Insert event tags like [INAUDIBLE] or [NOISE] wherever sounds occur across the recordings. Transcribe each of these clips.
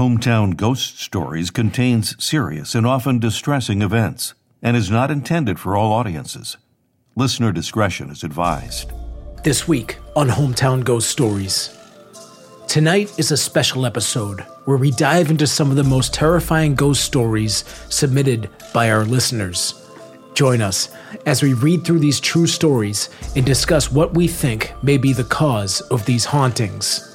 Hometown Ghost Stories contains serious and often distressing events and is not intended for all audiences. Listener discretion is advised. This week on Hometown Ghost Stories. Tonight is a special episode where we dive into some of the most terrifying ghost stories submitted by our listeners. Join us as we read through these true stories and discuss what we think may be the cause of these hauntings.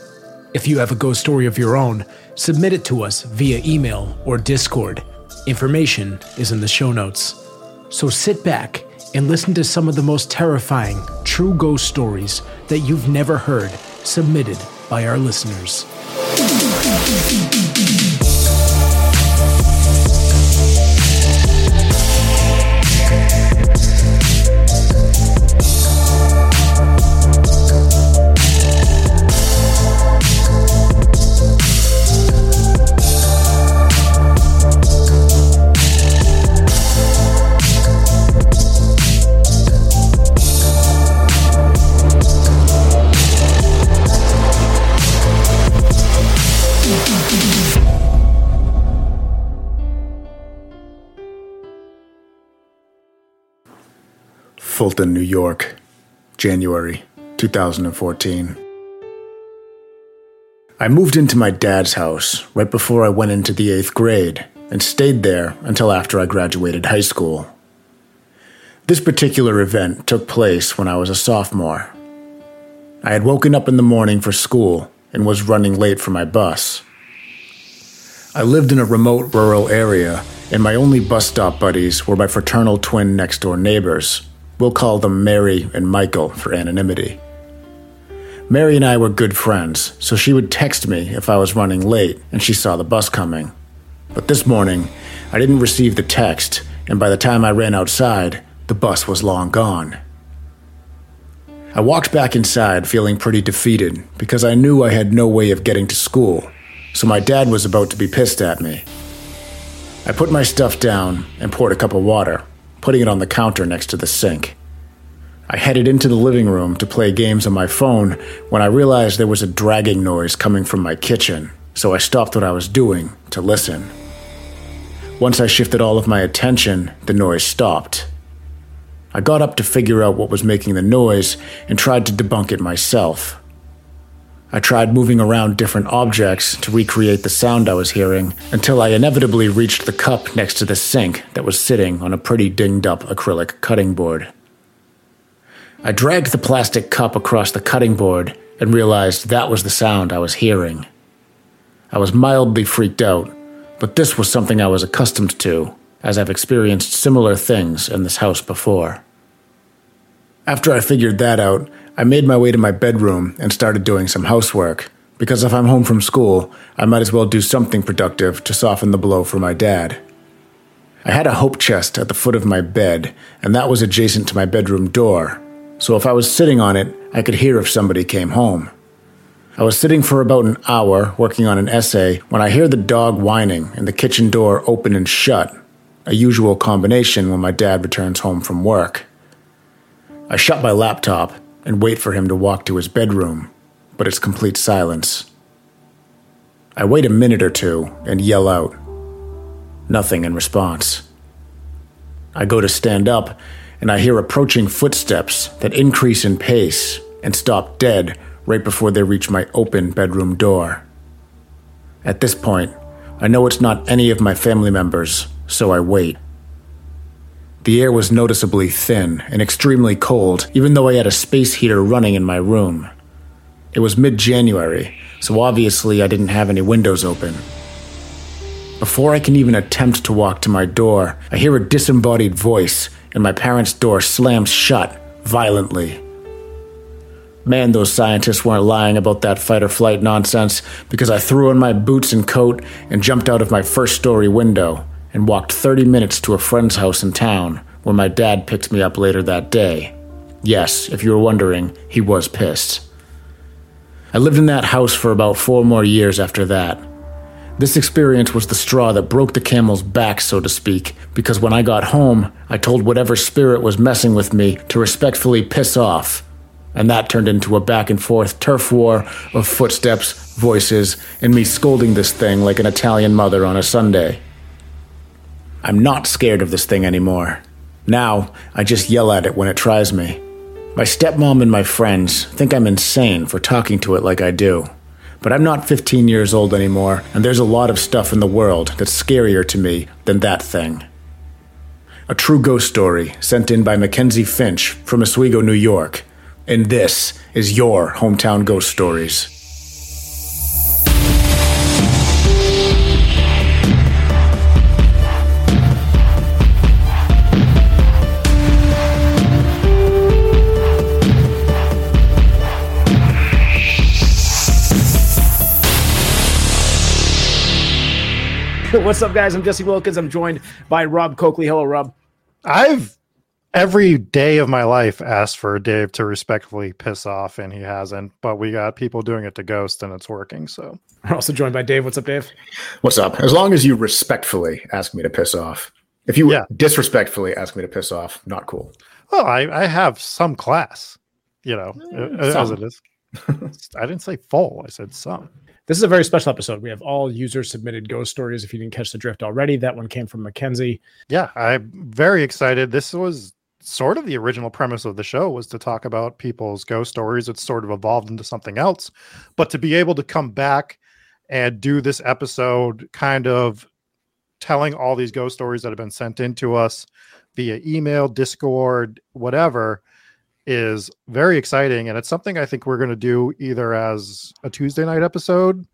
If you have a ghost story of your own, submit it to us via email or Discord. Information is in the show notes. So sit back and listen to some of the most terrifying true ghost stories that you've never heard submitted by our listeners. Fulton, New York, January 2014. I moved into my dad's house right before I went into the eighth grade and stayed there until after I graduated high school. This particular event took place when I was a sophomore. I had woken up in the morning for school and was running late for my bus. I lived in a remote rural area, and my only bus stop buddies were my fraternal twin next door neighbors. We'll call them Mary and Michael for anonymity. Mary and I were good friends, so she would text me if I was running late and she saw the bus coming. But this morning, I didn't receive the text, and by the time I ran outside, the bus was long gone. I walked back inside feeling pretty defeated because I knew I had no way of getting to school so my dad was about to be pissed at me. I put my stuff down and poured a cup of water, putting it on the counter next to the sink. I headed into the living room to play games on my phone when I realized there was a dragging noise coming from my kitchen, so I stopped what I was doing to listen. Once I shifted all of my attention, the noise stopped. I got up to figure out what was making the noise and tried to debunk it myself. I tried moving around different objects to recreate the sound I was hearing until I inevitably reached the cup next to the sink that was sitting on a pretty dinged up acrylic cutting board. I dragged the plastic cup across the cutting board and realized that was the sound I was hearing. I was mildly freaked out, but this was something I was accustomed to, as I've experienced similar things in this house before. After I figured that out, I made my way to my bedroom and started doing some housework, because if I'm home from school, I might as well do something productive to soften the blow for my dad. I had a hope chest at the foot of my bed, and that was adjacent to my bedroom door, so if I was sitting on it, I could hear if somebody came home. I was sitting for about an hour working on an essay when I hear the dog whining and the kitchen door open and shut, a usual combination when my dad returns home from work. I shut my laptop and wait for him to walk to his bedroom, but it's complete silence. I wait a minute or two and yell out. Nothing in response. I go to stand up, and I hear approaching footsteps that increase in pace and stop dead right before they reach my open bedroom door. At this point, I know it's not any of my family members, so I wait. The air was noticeably thin and extremely cold, even though I had a space heater running in my room. It was mid January, so obviously I didn't have any windows open. Before I can even attempt to walk to my door, I hear a disembodied voice, and my parents' door slams shut violently. Man, those scientists weren't lying about that fight or flight nonsense because I threw on my boots and coat and jumped out of my first story window and walked 30 minutes to a friend's house in town where my dad picked me up later that day. Yes, if you were wondering, he was pissed. I lived in that house for about four more years after that. This experience was the straw that broke the camel's back, so to speak, because when I got home, I told whatever spirit was messing with me to respectfully piss off and that turned into a back and forth turf war of footsteps, voices, and me scolding this thing like an Italian mother on a Sunday. I'm not scared of this thing anymore. Now, I just yell at it when it tries me. My stepmom and my friends think I'm insane for talking to it like I do. But I'm not 15 years old anymore, and there's a lot of stuff in the world that's scarier to me than that thing. A true ghost story sent in by Mackenzie Finch from Oswego, New York, and this is your Hometown Ghost Stories. [LAUGHS] What's up, guys? I'm Jesse Wilkins. I'm joined by Rob Coakley. Hello, Rob. I've every day of my life asked for Dave to respectfully piss off, and he hasn't. But we got people doing it to Ghost, and it's working. So we're also joined by Dave. What's up, Dave? What's up? As long as you respectfully ask me to piss off. If you yeah. disrespectfully ask me to piss off, not cool. Well, I, I have some class, you know, mm, as it is. [LAUGHS] I didn't say full. I said some. This is a very special episode. We have all user submitted ghost stories. If you didn't catch the drift already, that one came from Mackenzie. Yeah, I'm very excited. This was sort of the original premise of the show was to talk about people's ghost stories. It's sort of evolved into something else, but to be able to come back and do this episode, kind of telling all these ghost stories that have been sent in to us via email, Discord, whatever, is very exciting. And it's something I think we're going to do either as a Tuesday night episode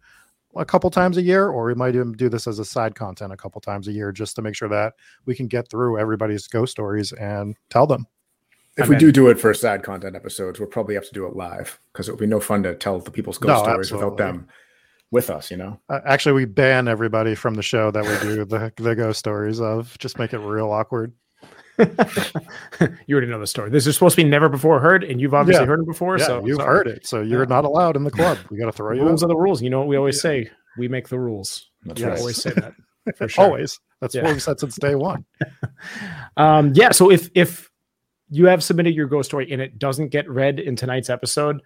a couple times a year, or we might even do this as a side content a couple times a year just to make sure that we can get through everybody's ghost stories and tell them. If I we mean, do do it for side content episodes, we'll probably have to do it live because it would be no fun to tell the people's ghost no, stories absolutely. without them with us, you know? Uh, actually, we ban everybody from the show that we do the, the ghost stories of, just make it real awkward. [LAUGHS] you already know the story. This is supposed to be never before heard, and you've obviously yeah. heard it before. Yeah, so you've sorry. heard it. So you're yeah. not allowed in the club. We got to throw you. Rules out. are the rules. You know what we always say? We make the rules. That's yes. right. always say that. [LAUGHS] For sure. always. That's what we've said since day one. [LAUGHS] um, yeah. So if if you have submitted your ghost story and it doesn't get read in tonight's episode,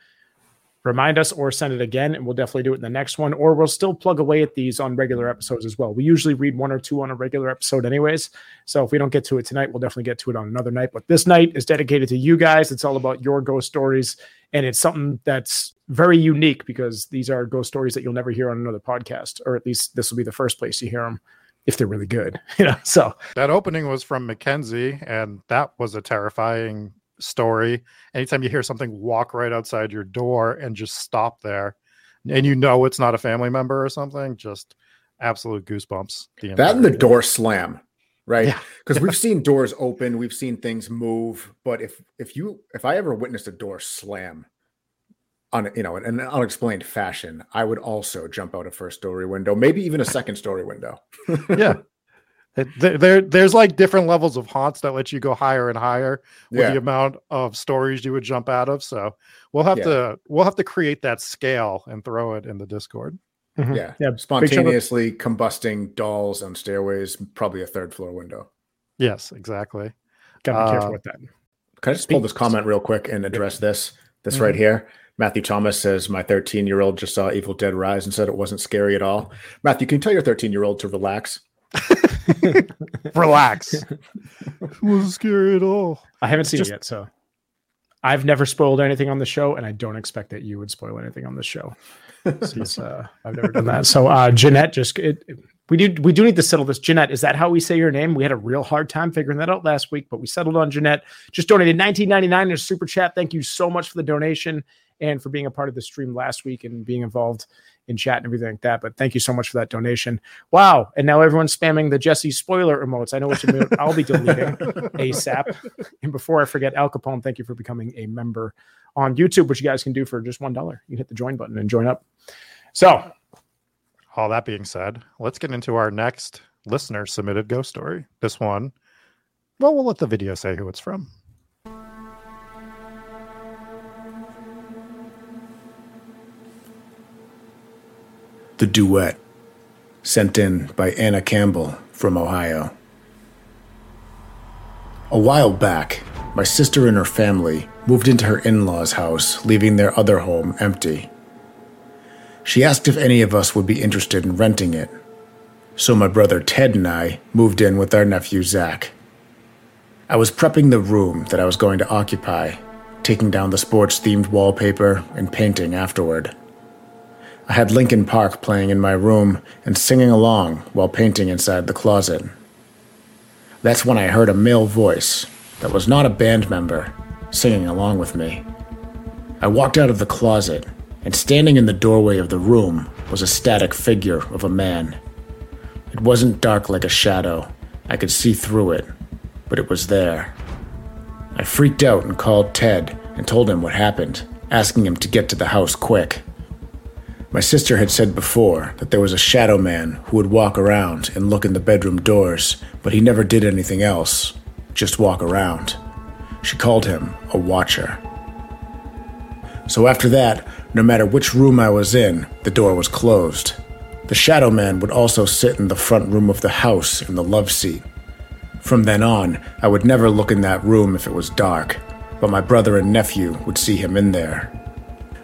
remind us or send it again and we'll definitely do it in the next one or we'll still plug away at these on regular episodes as well. We usually read one or two on a regular episode anyways so if we don't get to it tonight we'll definitely get to it on another night. But this night is dedicated to you guys. It's all about your ghost stories and it's something that's very unique because these are ghost stories that you'll never hear on another podcast or at least this will be the first place you hear them if they're really good [LAUGHS] you know so. That opening was from mackenzie and that was a terrifying story. Anytime you hear something walk right outside your door and just stop there, and you know it's not a family member or something, just absolute goosebumps. that and the door slam, right? Because yeah. [LAUGHS] we've seen doors open, we've seen things move, but if if you if I ever witnessed a door slam on you know in an unexplained fashion, I would also jump out a first story window, maybe even a second story window. yeah, [LAUGHS] there, there, there's like different levels of haunts that let you go higher and higher with yeah. the amount of stories you would jump out of. So we'll have yeah. to we'll have to create that scale and throw it in the Discord. Mm-hmm. Yeah, yeah. Spontaneously combusting dolls on stairways, probably a third floor window. Yes, exactly. Gotta be careful uh, with that. Can I just pull this comment real quick and address this? This mm-hmm. right here. Matthew Thomas says, My 13 year old just saw Evil Dead Rise and said it wasn't scary at all. Matthew, can you tell your 13 year old to relax? [LAUGHS] Relax. it wasn't scary at all. I haven't seen Just, it yet, so I've never spoiled anything on the show, and I don't expect that you would spoil anything on the show. Since uh, I've never done that. So uh, Jeanette, just it, we do we do need to settle this. Jeanette, is that how we say your name? We had a real hard time figuring that out last week, but we settled on Jeanette. Just donated 19.99 in a super chat. Thank you so much for the donation and for being a part of the stream last week and being involved in chat and everything like that. But thank you so much for that donation. Wow. And now everyone's spamming the Jesse spoiler emotes. I know what you mean. I'll be deleting [LAUGHS] ASAP. And before I forget, Al Capone, thank you for becoming a member on YouTube, which you guys can do for just $1. You can hit the join button and join up. So, all that being said, let's get into our next listener submitted ghost story. This one, well, we'll let the video say who it's from. The Duet, sent in by Anna Campbell from Ohio. A while back, my sister and her family moved into her in law's house, leaving their other home empty. She asked if any of us would be interested in renting it, so my brother Ted and I moved in with our nephew Zach. I was prepping the room that I was going to occupy, taking down the sports themed wallpaper and painting afterward. I had Linkin Park playing in my room and singing along while painting inside the closet. That's when I heard a male voice that was not a band member singing along with me. I walked out of the closet, and standing in the doorway of the room was a static figure of a man. It wasn't dark like a shadow, I could see through it, but it was there. I freaked out and called Ted and told him what happened, asking him to get to the house quick. My sister had said before that there was a shadow man who would walk around and look in the bedroom doors, but he never did anything else, just walk around. She called him a watcher. So after that, no matter which room I was in, the door was closed. The shadow man would also sit in the front room of the house in the love seat. From then on, I would never look in that room if it was dark, but my brother and nephew would see him in there.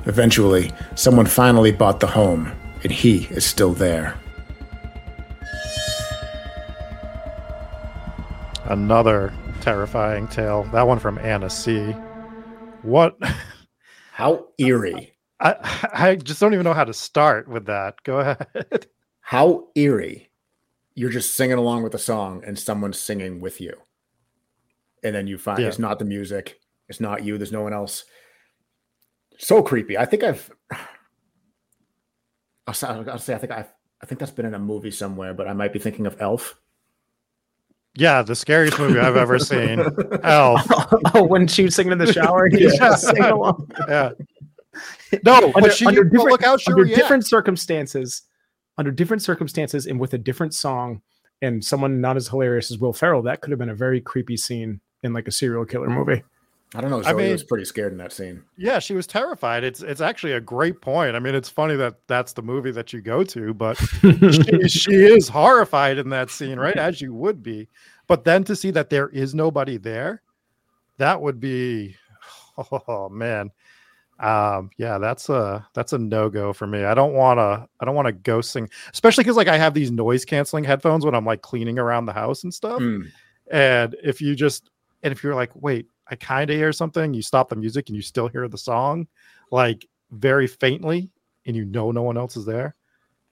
Eventually, someone finally bought the home, and he is still there. Another terrifying tale. That one from Anna C. What? [LAUGHS] How eerie. I, I just don't even know how to start with that. Go ahead. [LAUGHS] How eerie. You're just singing along with a song and someone's singing with you. And then you find Yeah. it's not the music, it's not you, there's no one else. So creepy. I think I've [SIGHS] I'll say, I'll say I think I've I think that's been in a movie somewhere, but I might be thinking of Elf. Yeah, the scariest movie I've ever seen. Elf. [LAUGHS] oh, when she was singing in the shower, he was just singing along. Yeah. [LAUGHS] No, Under, but she under different, look how she under reacts. different circumstances, under different circumstances, and with a different song, and someone not as hilarious as Will Ferrell, that could have been a very creepy scene in like a serial killer movie. I don't know. I Zoe mean- was pretty scared in that scene. Yeah, she was terrified. It's it's actually a great point. I mean, it's funny that that's the movie that you go to, but she, [LAUGHS] she is horrified in that scene, right? As you would be. But then to see that there is nobody there, that would be oh man. Um, yeah, that's a that's a no-go for me. I don't wanna I don't want to go sing, especially because like I have these noise canceling headphones when I'm like cleaning around the house and stuff. Mm. And if you just and if you're like, wait, I kind of hear something, you stop the music and you still hear the song, like very faintly, and you know no one else is there.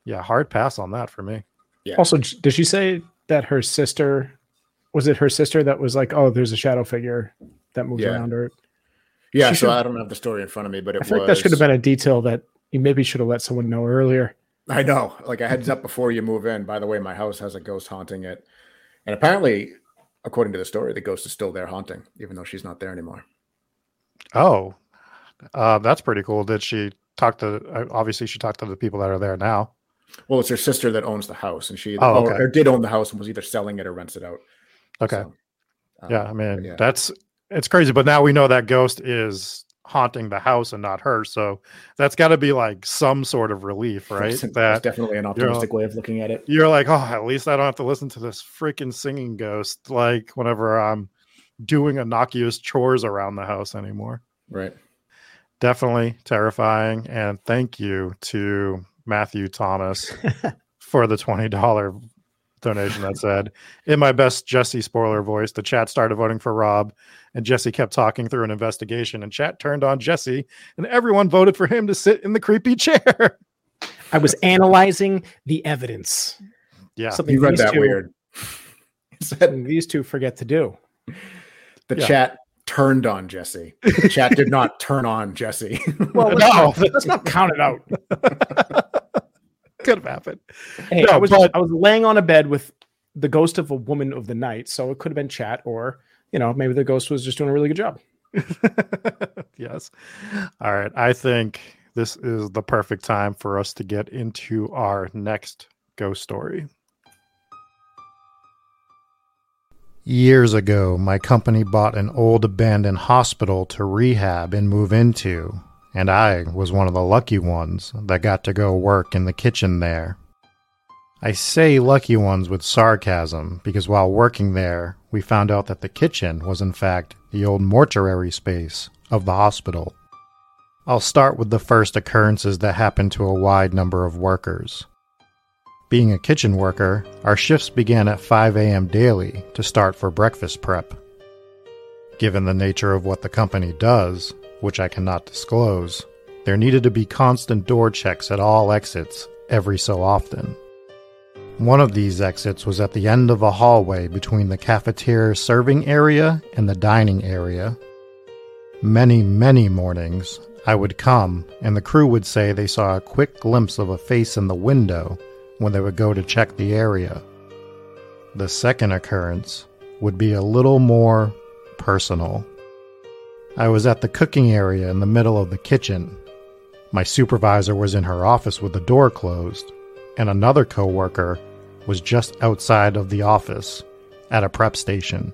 Yeah, hard pass on that for me. Yeah. Also, did she say that her sister was it her sister that was like, "Oh, there's a shadow figure that moves Yeah. around her"? Yeah, She so should- I don't have the story in front of me, but it I feel was. like that should have been a detail that you maybe should have let someone know earlier. I know, like a heads up before you move in. By the way, my house has a ghost haunting it, and apparently, according to the story, the ghost is still there haunting, even though she's not there anymore. Oh, uh, that's pretty cool. Did she talk to? uh, Obviously, she talked to the people that are there now. Well, it's her sister that owns the house, and she Oh, or- okay. or did own the house and was either selling it or rents it out. Okay, So, um, yeah. I mean, yeah. that's it's crazy. But now we know that ghost is haunting the house and not her. So that's got to be like some sort of relief, [LAUGHS] right? That's, that's definitely an optimistic way of looking at it. you're like, oh, at least I don't have to listen to this freaking singing ghost like whenever I'm doing innocuous chores around the house anymore. Right. Definitely terrifying. And thank you to Matthew Thomas [LAUGHS] for the $20 donation that said, in my best Jesse spoiler voice, the chat started voting for Rob, and Jesse kept talking through an investigation, and chat turned on Jesse, and everyone voted for him to sit in the creepy chair. I was analyzing the evidence. yeah. Something You read that two, weird. It [LAUGHS] said something these two forget to do. the Yeah. chat turned on Jesse. The chat did not turn on Jesse. Well, [LAUGHS] No. let's not count it out. [LAUGHS] could have happened. Hey, No, I was but- I was laying on a bed with the ghost of a woman of the night, so it could have been chat, or you know, maybe the ghost was just doing a really good job. [LAUGHS] yes. All right. I think this is the perfect time for us to get into our next ghost story. Years ago, my company bought an old abandoned hospital to rehab and move into, and I was one of the lucky ones that got to go work in the kitchen there. I say lucky ones with sarcasm because while working there, we found out that the kitchen was in fact the old mortuary space of the hospital. I'll start with the first occurrences that happened to a wide number of workers. Being a kitchen worker, our shifts began at 5 a.m. daily to start for breakfast prep. Given the nature of what the company does, which I cannot disclose, there needed to be constant door checks at all exits every so often. One of these exits was at the end of a hallway between the cafeteria serving area and the dining area. Many, many mornings, I would come, and the crew would say they saw a quick glimpse of a face in the window when they would go to check the area. The second occurrence would be a little more personal. I was at the cooking area in the middle of the kitchen. My supervisor was in her office with the door closed, and another coworker was just outside of the office at a prep station.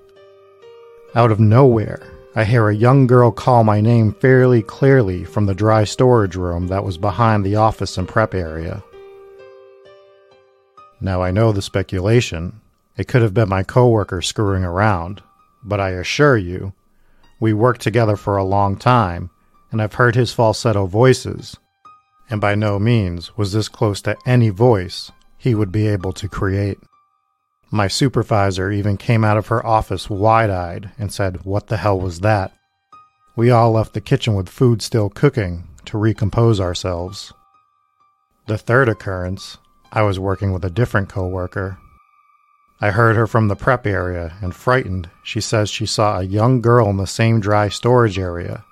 Out of nowhere, I hear a young girl call my name fairly clearly from the dry storage room that was behind the office and prep area. Now I know the speculation. It could have been my coworker screwing around, but I assure you, we worked together for a long time, and I've heard his falsetto voices, and by no means was this close to any voice he would be able to create. My supervisor even came out of her office wide eyed and said, What the hell was that? We all left the kitchen with food still cooking to recompose ourselves. The third occurrence, I was working with a different coworker. I heard her from the prep area and frightened, she says she saw a young girl in the same dry storage area.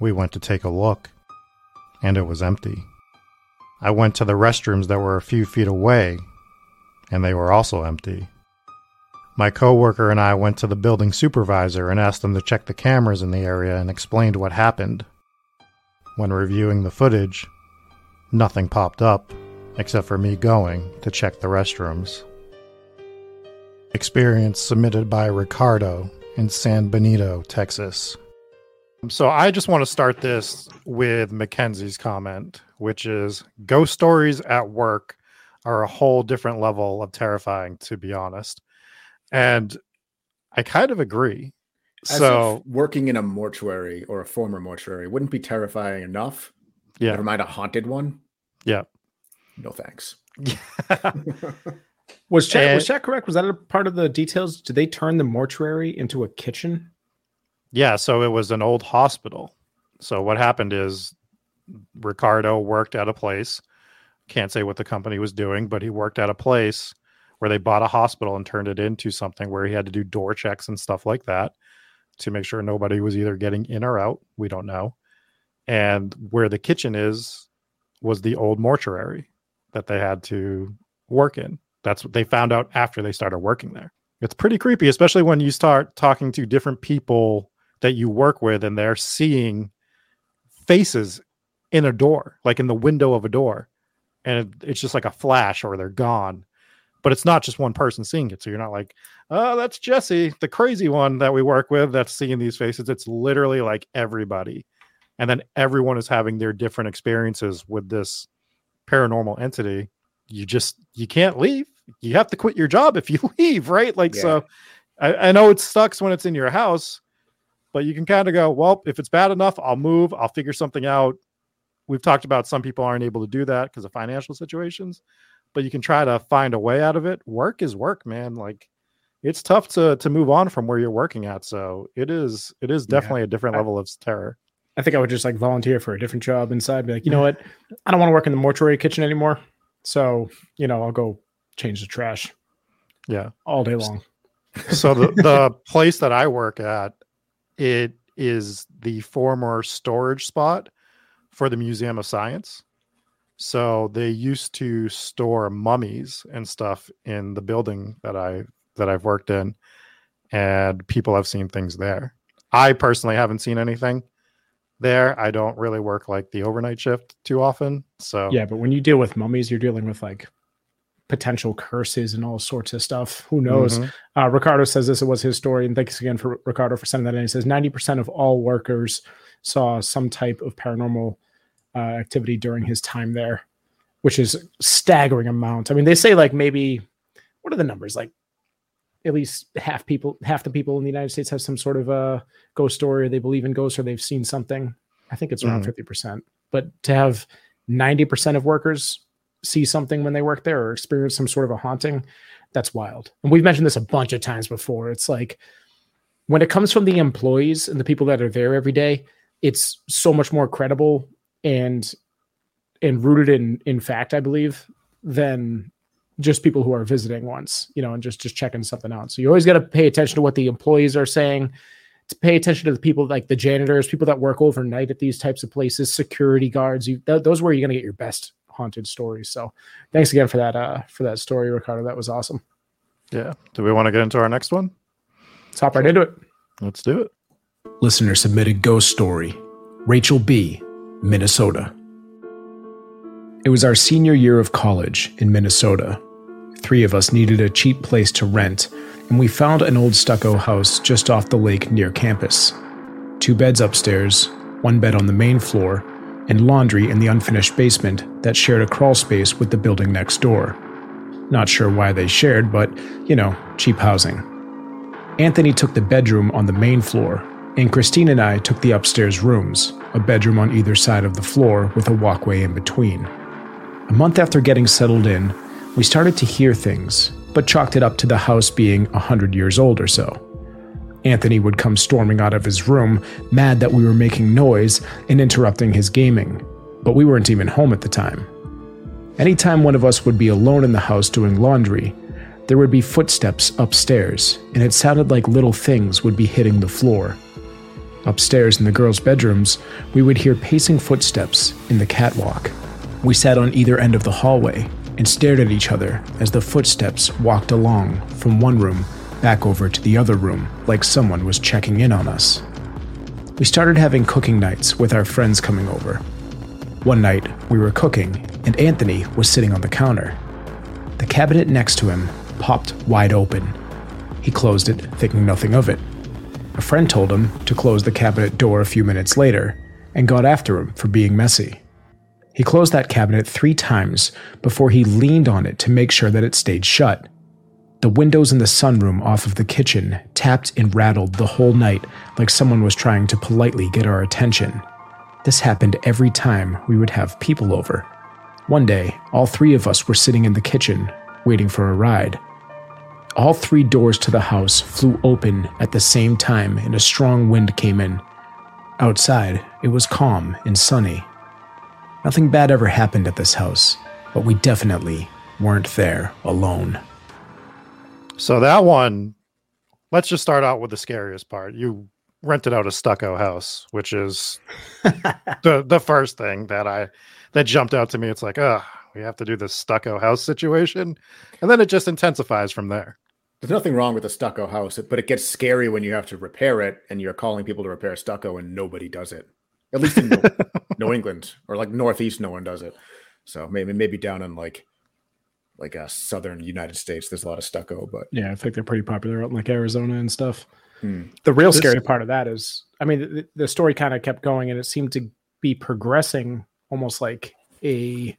We went to take a look, and it was empty. I went to the restrooms that were a few feet away, and they were also empty. My coworker and I went to the building supervisor and asked them to check the cameras in the area and explained what happened. When reviewing the footage, nothing popped up except for me going to check the restrooms. Experience submitted by Ricardo in San Benito, Texas. So I just want to start this with Mackenzie's comment, which is ghost stories at work are a whole different level of terrifying, to be honest. And I kind of agree. As so working in a mortuary or a former mortuary wouldn't be terrifying enough. yeah, Never mind a haunted one. yeah. No thanks. [LAUGHS] [LAUGHS] Was chat was chat correct? Was that a part of the details? Did they turn the mortuary into a kitchen? Yeah, so it was an old hospital. So what happened is Ricardo worked at a place. Can't say what the company was doing, but he worked at a place where they bought a hospital and turned it into something where he had to do door checks and stuff like that to make sure nobody was either getting in or out. We don't know. And where the kitchen is was the old mortuary that they had to work in. That's what they found out after they started working there. It's pretty creepy, especially when you start talking to different people that you work with and they're seeing faces in a door, like in the window of a door. And it, it's just like a flash or they're gone. But it's not just one person seeing it. So you're not like, oh, that's Jesse, the crazy one that we work with that's seeing these faces. It's literally like everybody. And then everyone is having their different experiences with this paranormal entity. You just, you can't leave. You have to quit your job if you [LAUGHS] leave, right? Like, Yeah. so I, I know it sucks when it's in your house, but you can kind of go, well, if it's bad enough, I'll move, I'll figure something out. We've talked about some people aren't able to do that because of financial situations, but you can try to find a way out of it. Work is work, man. Like it's tough to to move on from where you're working at. So it is it is Yeah. definitely a different I- level of terror. I think I would just like volunteer for a different job inside. Be like, you know [LAUGHS] what? I don't want to work in the mortuary kitchen anymore. So, you know, I'll go change the trash Yeah. all day long. so the, the [LAUGHS] place that I work at, it is the former storage spot for the Museum of Science. So they used to store mummies and stuff in the building that I that I've worked in, and people have seen things there. I personally haven't seen anything there. I don't really work like the overnight shift too often. So yeah, but when you deal with mummies, you're dealing with like potential curses and all sorts of stuff. Who knows? Mm-hmm. Uh, Ricardo says this was his story, and thanks again for Ricardo for sending that in. He says 90% of all workers saw some type of paranormal uh, activity during his time there, which is staggering amount. I mean, they say like maybe what are the numbers like? At least half people, half the people in the United States have some sort of a ghost story, or they believe in ghosts, or they've seen something. I think it's around mm-hmm. 50%. But to have 90% of workers see something when they work there or experience some sort of a haunting, that's wild. And we've mentioned this a bunch of times before. It's like when it comes from the employees and the people that are there every day, it's so much more credible and and rooted in in fact, I believe, than just people who are visiting once, you know, and just just checking something out. So you always got to pay attention to what the employees are saying. To pay attention to the people like the janitors, people that work overnight at these types of places, security guards. You, th- those are where you're going to get your best haunted stories. So thanks again for that uh for that story, Ricardo. That was awesome. Yeah. Do we want to get into our next one? Let's hop right into it. Let's do it. Listener submitted ghost story. Rachel B, Minnesota. It was our senior year of college in Minnesota. Three of us needed a cheap place to rent, and we found an old stucco house just off the lake near campus. Two beds upstairs, one bed on the main floor, and laundry in the unfinished basement that shared a crawl space with the building next door. Not sure why they shared, but, you know, cheap housing. Anthony took the bedroom on the main floor, and Christine and I took the upstairs rooms, a bedroom on either side of the floor with a walkway in between. A month after getting settled in, we started to hear things, but chalked it up to the house being a hundred years old or so. Anthony would come storming out of his room, mad that we were making noise and interrupting his gaming, but we weren't even home at the time. Anytime one of us would be alone in the house doing laundry, there would be footsteps upstairs, and it sounded like little things would be hitting the floor. Upstairs in the girls' bedrooms, we would hear pacing footsteps in the catwalk. We sat on either end of the hallway and stared at each other as the footsteps walked along from one room back over to the other room like someone was checking in on us. We started having cooking nights with our friends coming over. One night, we were cooking, and Anthony was sitting on the counter. The cabinet next to him popped wide open. He closed it, thinking nothing of it. A friend told him to close the cabinet door a few minutes later and got after him for being messy. He closed that cabinet three times before he leaned on it to make sure that it stayed shut. The windows in the sunroom off of the kitchen tapped and rattled the whole night like someone was trying to politely get our attention. This happened every time we would have people over. One day, all three of us were sitting in the kitchen, waiting for a ride. All three doors to the house flew open at the same time and a strong wind came in. Outside, it was calm and sunny. Nothing bad ever happened at this house, but we definitely weren't there alone. So that one, let's just start out with the scariest part. You rented out a stucco house, which is [LAUGHS] the the first thing that I that jumped out to me. It's like, oh, we have to do this stucco house situation, and then it just intensifies from there. There's nothing wrong with a stucco house, but it gets scary when you have to repair it and you're calling people to repair stucco and nobody does it. At least in New [LAUGHS] England or like Northeast, no one does it. So maybe maybe down in like like a uh, southern United States. There's a lot of stucco, but yeah, I think they're pretty popular out in like Arizona and stuff. Hmm. The real this, scary part of that is, I mean, the, the story kind of kept going, and it seemed to be progressing almost like a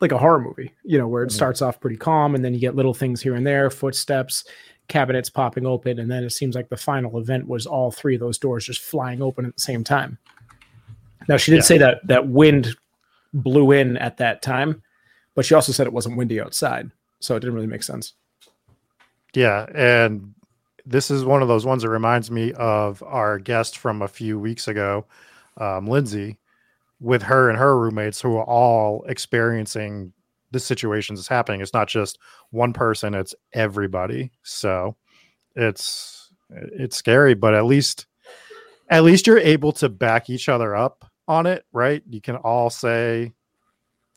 like a horror movie, you know, where it mm-hmm. starts off pretty calm, and then you get little things here and there, footsteps, cabinets popping open, and then it seems like the final event was all three of those doors just flying open at the same time. Now she did yeah. say that that wind blew in at that time, but she also said it wasn't windy outside, so it didn't really make sense. Yeah, and this is one of those ones that reminds me of our guest from a few weeks ago, um, Lindsay, with her and her roommates who are all experiencing the situations that's happening. It's not just one person; it's everybody. So it's it's scary, but at least at least you're able to back each other up on it, right? You can all say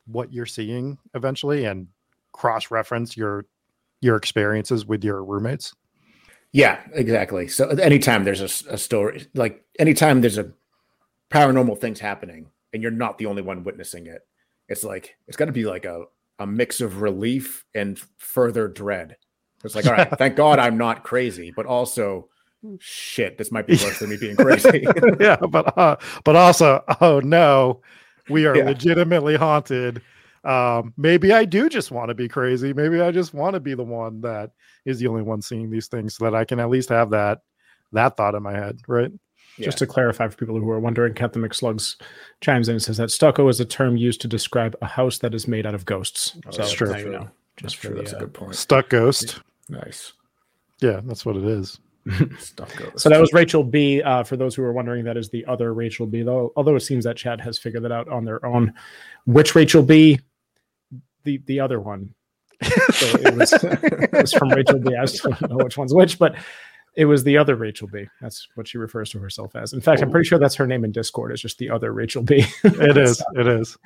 what you're seeing eventually and cross reference your your experiences with your roommates. Yeah, exactly. So anytime there's a, a story, like anytime there's a paranormal things happening and you're not the only one witnessing it, it's like it's got to be like a a mix of relief and further dread. It's like, all right, thank [LAUGHS] God I'm not crazy, but also shit, this might be worse than me being [LAUGHS] crazy. yeah, but uh, but also, oh no, we are yeah. legitimately haunted. Um, maybe I do just want to be crazy. Maybe I just want to be the one that is the only one seeing these things, so that I can at least have that that thought in my head, right? Yeah. Just to clarify for people who are wondering, Captain McSlugs chimes in and says that stucco is a term used to describe a house that is made out of ghosts. Oh, so that's true. You know, just that's, true. that's uh, a good point. Stuck ghost. Nice. Yeah, that's what it is. [LAUGHS] so that was Rachel B. Uh, for those who are wondering, that is the other Rachel B. Though, although it seems that Chad has figured that out on their own. Which Rachel B? The the other one. So it was, [LAUGHS] it was from Rachel B. I still don't know which one's which, but it was the other Rachel B. That's what she refers to herself as. In fact, I'm pretty sure that's her name in Discord. It's just the other Rachel B. it is. [LAUGHS] It is.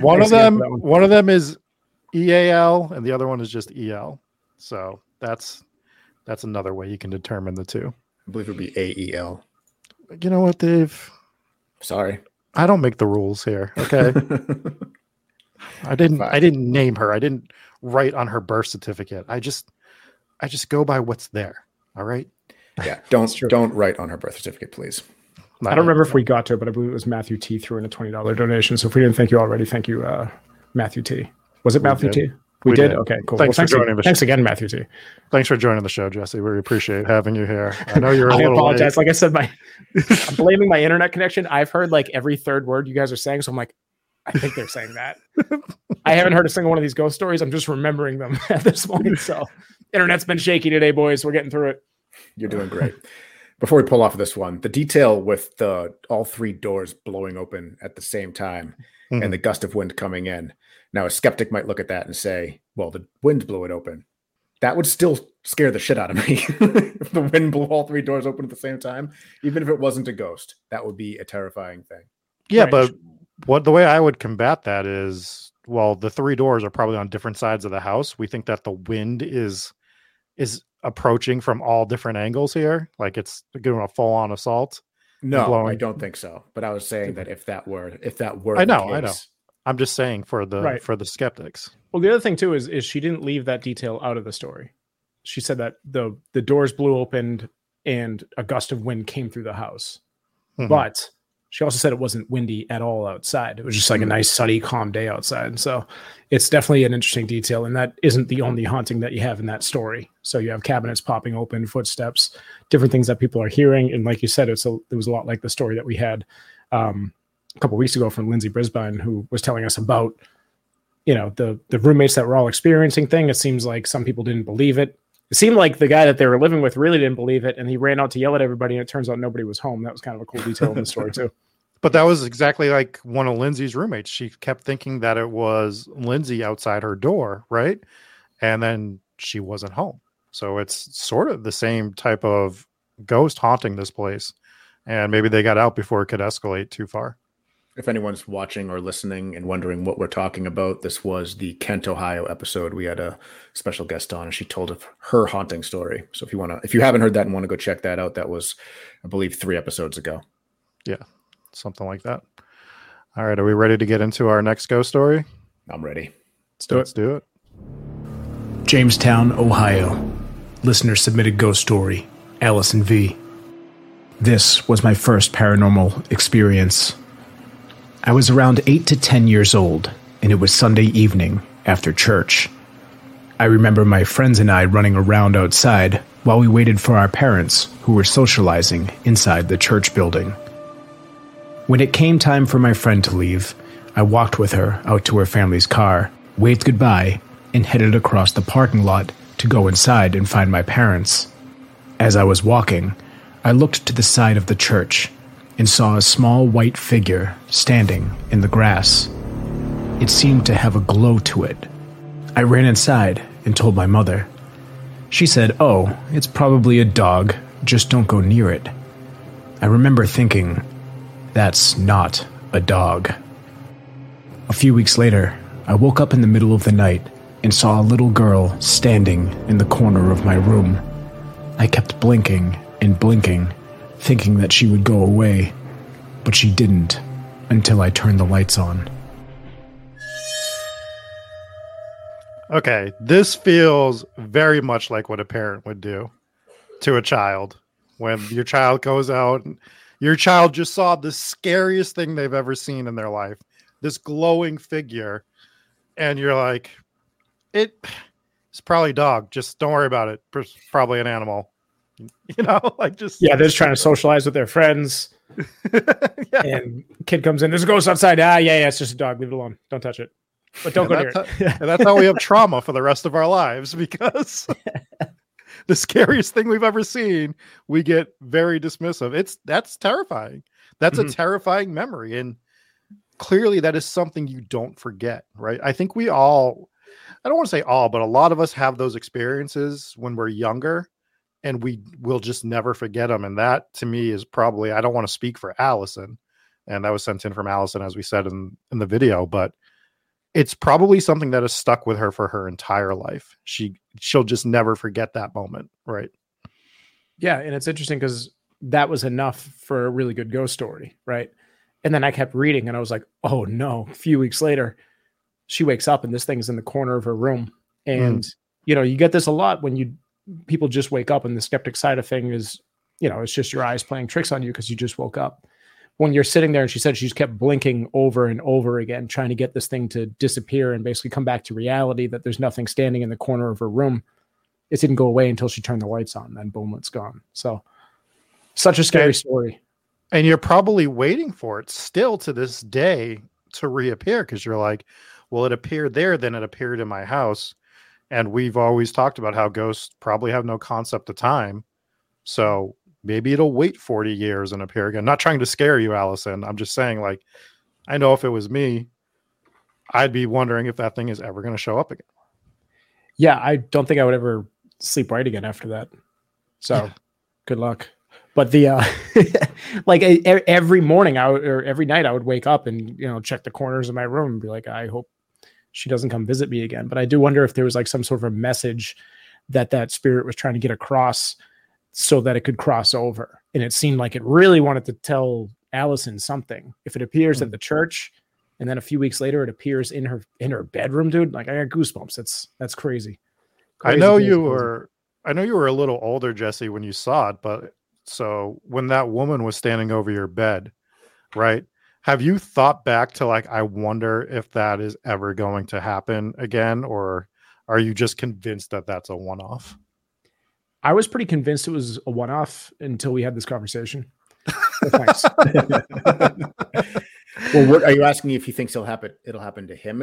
one of them. One. one of them is EAL, and the other one is just EL. So that's that's another way you can determine the two. I believe it would be AEL. You know what, Dave? Sorry. I don't make the rules here. Okay. [LAUGHS] I didn't Fine. I didn't name her. I didn't write on her birth certificate. I just I just go by what's there. All right. Yeah. Don't don't write on her birth certificate, please. Not I don't remember if we got to it, but I believe it was Matthew T threw in a twenty dollar donation. So if we didn't thank you already, thank you, uh, Matthew T. Was it we Matthew did. T? We, we did? did? Okay, cool. Thanks well, for joining the Thanks again, Matthew T. Thanks for joining the show, Jesse. We appreciate having you here. I know you're. [LAUGHS] I apologize. Late. Like I said, my [LAUGHS] I'm blaming my internet connection. I've heard like every third word you guys are saying, so I'm like, I think they're saying that. [LAUGHS] I haven't heard a single one of these ghost stories. I'm just remembering them at this point. So, internet's been shaky today, boys. We're getting through it. You're doing great. Before we pull off of this one, the detail with the all three doors blowing open at the same time mm-hmm. and the gust of wind coming in. Now, a skeptic might look at that and say, "Well, the wind blew it open." That would still scare the shit out of me [LAUGHS] if the wind blew all three doors open at the same time. Even if it wasn't a ghost, that would be a terrifying thing. Yeah, right. but what the way I would combat that is, well, the three doors are probably on different sides of the house. We think that the wind is is approaching from all different angles here, like it's doing a full on assault. No, I don't think so. But I was saying that if that were if that were I know, case, I know. I'm just saying for the right. for the skeptics. Well, the other thing too is is she didn't leave that detail out of the story. She said that the the doors blew open and a gust of wind came through the house. Mm-hmm. But she also said it wasn't windy at all outside. It was just like a mm. nice, sunny, calm day outside. So it's definitely an interesting detail. And that isn't the only haunting that you have in that story. So you have cabinets popping open, footsteps, different things that people are hearing. And like you said, it's a, it was a lot like the story that we had um, a couple weeks ago from Lindsay Brisbane, who was telling us about, you know, the the roommates that were all experiencing thing. It seems like some people didn't believe it it seemed like the guy that they were living with really didn't believe it, and he ran out to yell at everybody. And it turns out nobody was home. That was kind of a cool detail in the story too. [LAUGHS] But that was exactly like one of Lindsay's roommates. She kept thinking that it was Lindsay outside her door, right? And then she wasn't home. So it's sort of the same type of ghost haunting this place. And maybe they got out before it could escalate too far. If anyone's watching or listening and wondering what we're talking about, this was the Kent, Ohio episode. We had a special guest on, and she told of her haunting story. So if you want to, if you haven't heard that and want to go check that out, that was, I believe, three episodes ago. Yeah, something like that. All right, are we ready to get into our next ghost story? I'm ready. Let's do Let's it. do it. Jamestown, Ohio. Listener submitted ghost story. Allison V. This was my first paranormal experience. I was around 8 to 10 years old, and it was Sunday evening after church. I remember my friends and I running around outside while we waited for our parents, who were socializing inside the church building. When it came time for my friend to leave, I walked with her out to her family's car, waved goodbye, and headed across the parking lot to go inside and find my parents. As I was walking, I looked to the side of the church and saw a small white figure standing in the grass. It seemed to have a glow to it. I ran inside and told my mother. She said, Oh, it's probably a dog, just don't go near it. I remember thinking, That's not a dog. A few weeks later, I woke up in the middle of the night and saw a little girl standing in the corner of my room. I kept blinking and blinking, thinking that she would go away, but she didn't until I turned the lights on. Okay, this feels very much like what a parent would do to a child when your child goes out and your child just saw the scariest thing they've ever seen in their life this glowing figure and you're like it it's probably a dog. Just don't worry about it. It's probably an animal [LAUGHS] you know like just yeah they're just trying to socialize with their friends. [LAUGHS] Yeah. and kid comes in there's a ghost outside. Ah yeah yeah it's just a dog. Leave it alone. Don't touch it. But don't and go near it. [LAUGHS] and that's how we have trauma for the rest of our lives because the scariest thing we've ever seen we get very dismissive. It's that's terrifying. That's mm-hmm. a terrifying memory and clearly that is something you don't forget right? I think we all i don't want to say all but a lot of us have those experiences when we're younger and we will just never forget them and that to me is probably i don't want to speak for allison and that was sent in from allison as we said in in the video but it's probably something that has stuck with her for her entire life. She she'll just never forget that moment, right? Yeah, and it's interesting because that was enough for a really good ghost story, right? And then I kept reading and I was like, oh no. A few weeks later, she wakes up and this thing is in the corner of her room. And mm. you know, you get this a lot when you people just wake up and the skeptic side of thing is, you know, it's just your eyes playing tricks on you because you just woke up. When you're sitting there and she said she just kept blinking over and over again trying to get this thing to disappear and basically come back to reality that there's nothing standing in the corner of her room it didn't go away until she turned the lights on then boom it's gone. So such a scary and, story. and you're probably waiting for it still to this day to reappear because you're like well it appeared there then it appeared in my house and we've always talked about how ghosts probably have no concept of time so maybe it'll wait 40 years and appear again. Not trying to scare you, Allison. I'm just saying, like, I know if it was me, I'd be wondering if that thing is ever going to show up again. Yeah, I don't think I would ever sleep right again after that. So, good luck. But the uh [LAUGHS] like every morning I would, or every night I would wake up and you know check the corners of my room and be like, I hope she doesn't come visit me again. But I do wonder if there was like some sort of a message that that spirit was trying to get across so that it could cross over. And it seemed like it really wanted to tell Allison something. If it appears mm. at the church and then a few weeks later it appears in her in her bedroom, dude, like I got goosebumps. That's that's crazy. crazy I know you crazy. were I know you were a little older, Jesse, when you saw it, but so when that woman was standing over your bed, right? Have you thought back to like I wonder if that is ever going to happen again or are you just convinced that that's a one-off? I was pretty convinced it was a one off until we had this conversation. thanks. [LAUGHS] well, what are you asking me if he thinks it'll happen? It'll happen to him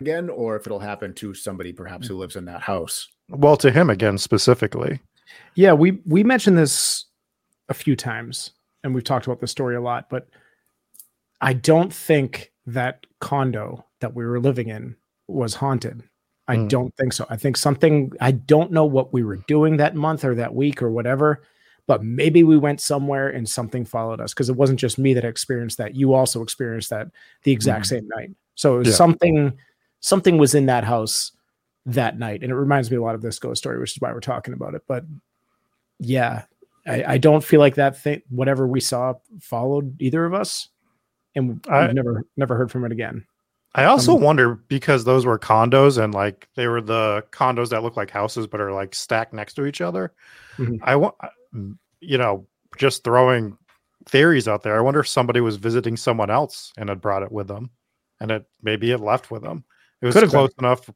again, or if it'll happen to somebody perhaps who lives in that house. Well, to him again specifically. Yeah, we we mentioned this a few times, and we've talked about this story a lot, but I don't think that condo that we were living in was haunted. I mm. don't think so. I think something I don't know what we were doing that month or that week or whatever, but maybe we went somewhere and something followed us because it wasn't just me that experienced that. You also experienced that the exact mm. same night. So it was yeah. something something was in that house that night. And it reminds me a lot of this ghost story, which is why we're talking about it. But yeah, I, I don't feel like that thing, whatever we saw, followed either of us. And I've never, never heard from it again. I also um, wonder because those were condos and like they were the condos that look like houses but are like stacked next to each other. Mm-hmm. I want, you know, just throwing theories out there. I wonder if somebody was visiting someone else and had brought it with them, and it maybe it left with them. It was close been. enough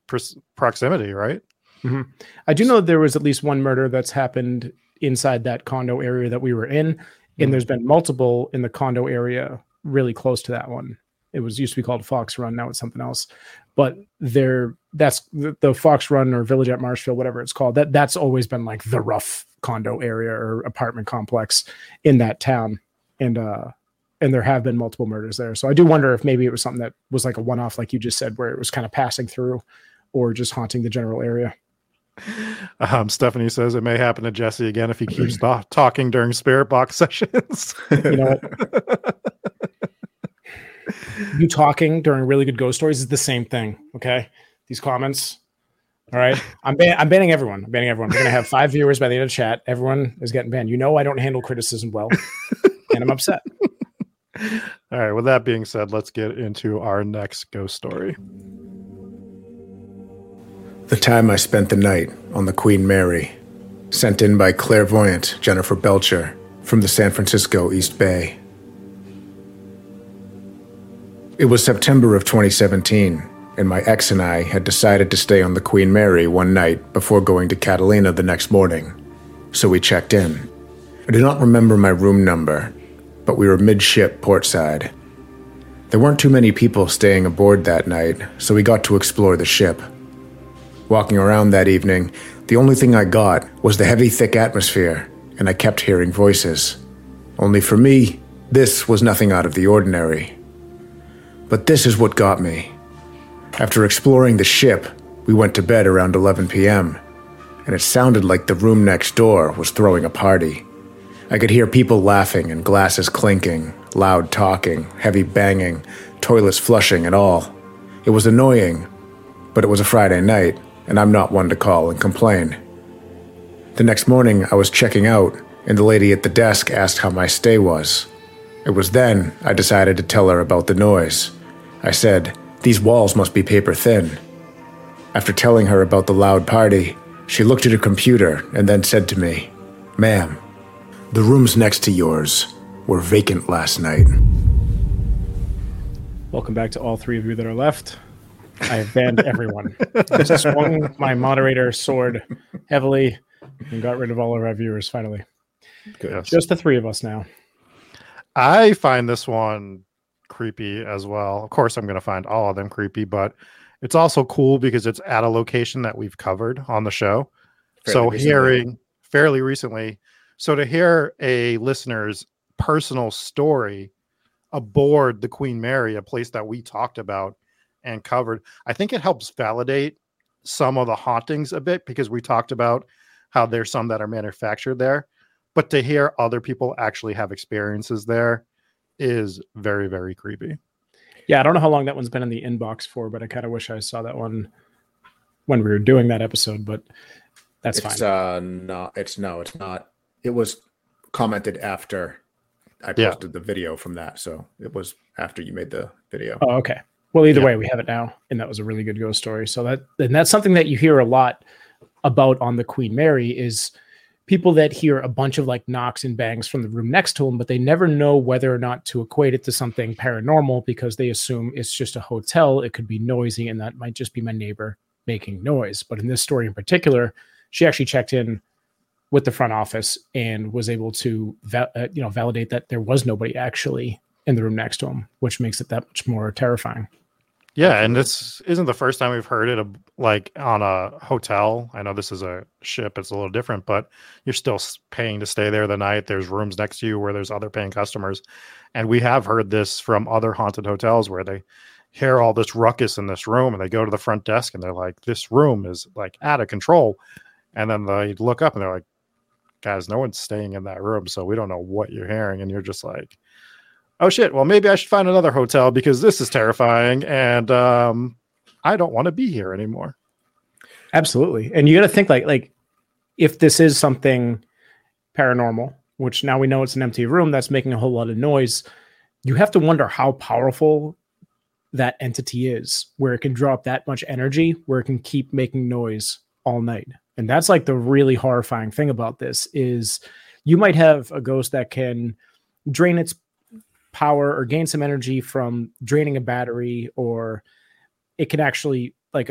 proximity, right? Mm-hmm. I do know there was at least one murder that's happened inside that condo area that we were in, mm-hmm. and there's been multiple in the condo area really close to that one. It was used to be called Fox Run. Now it's something else. But there, that's the, the Fox Run or Village at Marshfield, whatever it's called. That that's always been like the rough condo area or apartment complex in that town, and uh, and there have been multiple murders there. So I do wonder if maybe it was something that was like a one off, like you just said, where it was kind of passing through, or just haunting the general area. Um, Stephanie says it may happen to Jesse again if he keeps ta- talking during spirit box [LAUGHS] sessions. You know [LAUGHS] you talking during really good ghost stories is the same thing. Okay, these comments. All right, I'm ban- I'm banning everyone. I'm banning everyone. We're gonna have five viewers by the end of the chat. Everyone is getting banned. You know I don't handle criticism well, and I'm upset. All right. With that being said, let's get into our next ghost story. The time I spent the night on the Queen Mary, sent in by clairvoyant Jennifer Belcher from the San Francisco East Bay. It was September of 2017, and my ex and I had decided to stay on the Queen Mary one night before going to Catalina the next morning. So we checked in. I do not remember my room number, but we were midship portside. There weren't too many people staying aboard that night, so we got to explore the ship. Walking around that evening, the only thing I got was the heavy, thick atmosphere, and I kept hearing voices. Only for me, this was nothing out of the ordinary. But this is what got me. After exploring the ship, we went to bed around 11 p.m., and it sounded like the room next door was throwing a party. I could hear people laughing and glasses clinking, loud talking, heavy banging, toilets flushing, and all. It was annoying, but it was a Friday night, and I'm not one to call and complain. The next morning, I was checking out, and the lady at the desk asked how my stay was. It was then I decided to tell her about the noise. I said, These walls must be paper thin. After telling her about the loud party, she looked at her computer and then said to me, Ma'am, the rooms next to yours were vacant last night. Welcome back to all three of you that are left. I have banned everyone. I swung my moderator sword heavily and got rid of all of our viewers finally. Yes. Just the three of us now. I find this one creepy as well. Of course, I'm going to find all of them creepy, but it's also cool because it's at a location that we've covered on the show. so recently. hearing fairly recently, so to hear a listener's personal story aboard the Queen Mary, a place that we talked about and covered, I think it helps validate some of the hauntings a bit because we talked about how there's some that are manufactured there, but to hear other people actually have experiences there is very very creepy. Yeah, I don't know how long that one's been in the inbox for, but I kind of wish I saw that one when we were doing that episode, but that's it's fine. uh no it's no it's not it was commented after i Yeah. posted the video from that so it was after you made the video Oh, okay. Well, either Yeah. way, we have it now, and that was a really good ghost story. So that and that's something that you hear a lot about on the Queen Mary is people that hear a bunch of like knocks and bangs from the room next to them, but they never know whether or not to equate it to something paranormal because they assume it's just a hotel. It could be noisy, and that might just be my neighbor making noise. But in this story in particular, she actually checked in with the front office and was able to uh, you know validate that there was nobody actually in the room next to him, which makes it that much more terrifying. Yeah, and this isn't the first time we've heard it like on a hotel. I know this is a ship; it's a little different, but you're still paying to stay there the night. There's rooms next to you where there's other paying customers, and we have heard this from other haunted hotels where they hear all this ruckus in this room, and they go to the front desk and they're like, "This room is like out of control," and then they look up and they're like, "Guys, no one's staying in that room, so we don't know what you're hearing," and you're just like. Oh shit! Well, maybe I should find another hotel because this is terrifying, and um, I don't want to be here anymore. Absolutely. And you got to think like like if this is something paranormal, which now we know it's an empty room that's making a whole lot of noise, you have to wonder how powerful that entity is, where it can drop that much energy, where it can keep making noise all night. And that's like the really horrifying thing about this is you might have a ghost that can drain its power or gain some energy from draining a battery or it can actually like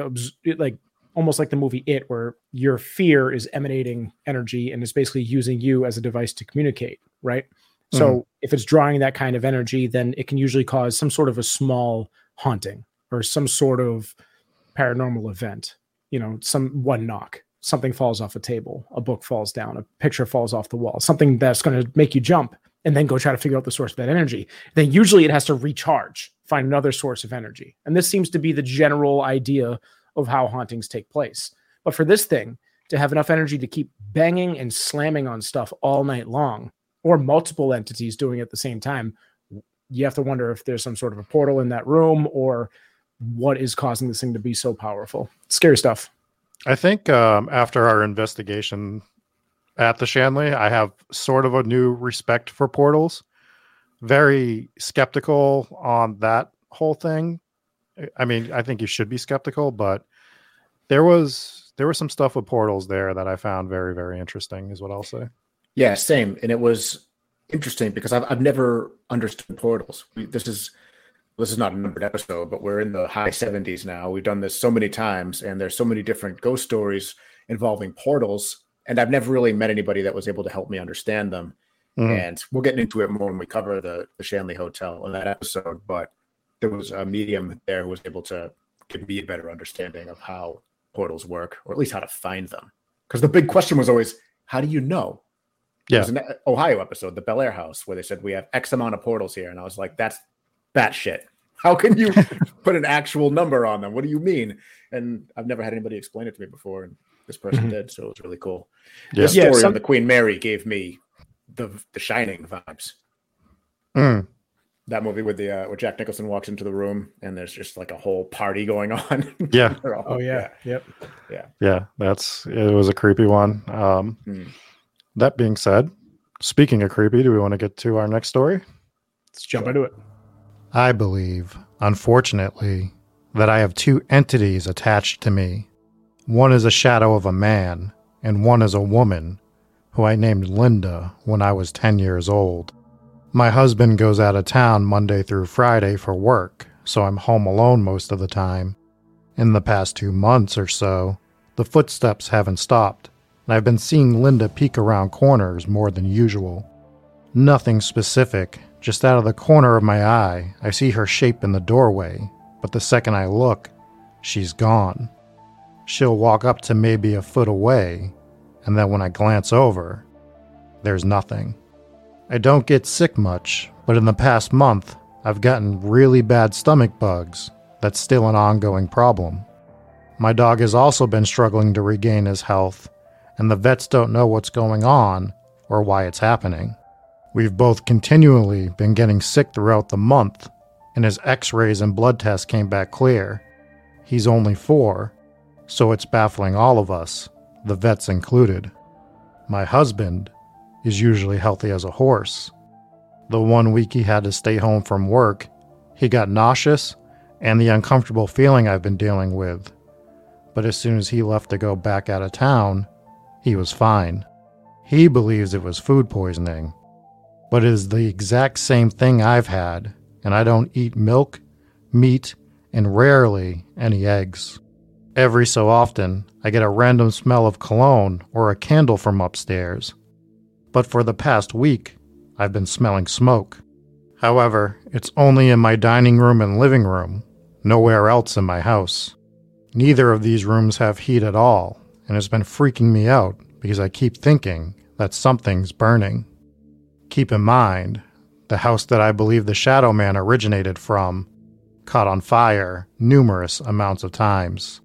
like almost like the movie It, where your fear is emanating energy and is basically using you as a device to communicate, right? So Mhm. if it's drawing that kind of energy, then it can usually cause some sort of a small haunting or some sort of paranormal event. You know, some one knock, something falls off a table, a book falls down, a picture falls off the wall, something that's going to make you jump and then go try to figure out the source of that energy. Then usually it has to recharge, find another source of energy. And this seems to be the general idea of how hauntings take place. But for this thing to have enough energy to keep banging and slamming on stuff all night long, or multiple entities doing it at the same time, you have to wonder if there's some sort of a portal in that room or what is causing this thing to be so powerful. Scary stuff. I think um, after our investigation at the Shanley, I have sort of a new respect for portals. Very skeptical on that whole thing. I mean, I think you should be skeptical, but there was there was some stuff with portals there that I found very very interesting. Is what I'll say. Yeah, same. And it was interesting because I've, I've never understood portals. This is this is not a numbered episode, but we're in the high 70s now. We've done this so many times, and there's so many different ghost stories involving portals. And I've never really met anybody that was able to help me understand them. Mhm. And we'll get into it more when we cover the, the Shanley Hotel in that episode. But there was a medium there who was able to give me a better understanding of how portals work, or at least how to find them. Because the big question was always, how do you know? Yeah. an Ohio episode, the Bellaire House, where they said we have X amount of portals here, and I was like, "That's that shit. How can you [LAUGHS] put an actual number on them? What do you mean?" And I've never had anybody explain it to me before, and this person Mhm. did, so it was really cool. Yeah. The Yeah, story some- on the Queen Mary gave me the the Shining vibes. Mm. That movie with the uh, where Jack Nicholson walks into the room and there's just like a whole party going on. [LAUGHS] Yeah. All- Oh yeah. Yep. Yeah, Yeah. that's it was a creepy one. Um, Hmm. That being said, speaking of creepy, do we want to get to our next story? Let's jump into it. I believe, unfortunately, that I have two entities attached to me. One is a shadow of a man, and one is a woman, who I named Linda when I was 10 years old. My husband goes out of town Monday through Friday for work, so I'm home alone most of the time. In the past two months or so, the footsteps haven't stopped, and I've been seeing Linda peek around corners more than usual. Nothing specific, just out of the corner of my eye, I see her shape in the doorway, but the second I look, she's gone. She'll walk up to maybe a foot away, and then when I glance over, there's nothing. I don't get sick much, but in the past month, I've gotten really bad stomach bugs. That's still an ongoing problem. My dog has also been struggling to regain his health, and the vets don't know what's going on or why it's happening. We've both continually been getting sick throughout the month, and his x rays and blood tests came back clear. He's only four, so it's baffling all of us, the vets included. My husband is usually healthy as a horse. The one week he had to stay home from work, he got nauseous and the uncomfortable feeling I've been dealing with. But as soon as he left to go back out of town, he was fine. He believes it was food poisoning, but it is the exact same thing I've had, and I don't eat milk, meat, and rarely any eggs. Every so often, I get a random smell of cologne or a candle from upstairs. But for the past week, I've been smelling smoke. However, it's only in my dining room and living room, nowhere else in my house. Neither of these rooms have heat at all, and it's been freaking me out because I keep thinking that something's burning. Keep in mind, the house that I believe the Shadow Man originated from caught on fire numerous amounts of times.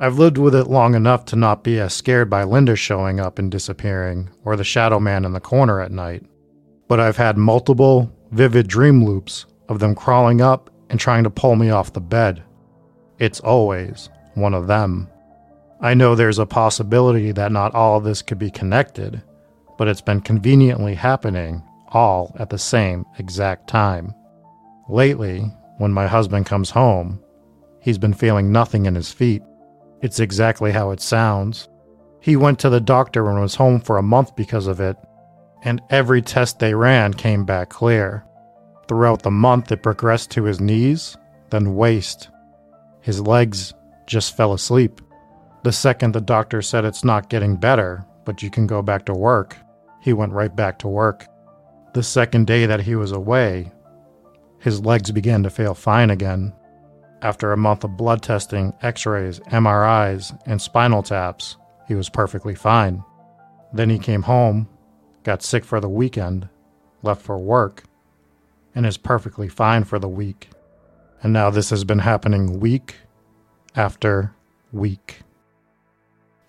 I've lived with it long enough to not be as scared by Linda showing up and disappearing, or the Shadow Man in the corner at night. But I've had multiple, vivid dream loops of them crawling up and trying to pull me off the bed. It's always one of them. I know there's a possibility that not all of this could be connected, but it's been conveniently happening all at the same exact time. Lately, when my husband comes home, he's been feeling nothing in his feet. It's exactly how it sounds. He went to the doctor and was home for a month because of it, and every test they ran came back clear. Throughout the month, it progressed to his knees, then waist. His legs just fell asleep. The second the doctor said it's not getting better, but you can go back to work, he went right back to work. The second day that he was away, his legs began to feel fine again. After a month of blood testing, x rays, MRIs, and spinal taps, he was perfectly fine. Then he came home, got sick for the weekend, left for work, and is perfectly fine for the week. And now this has been happening week after week.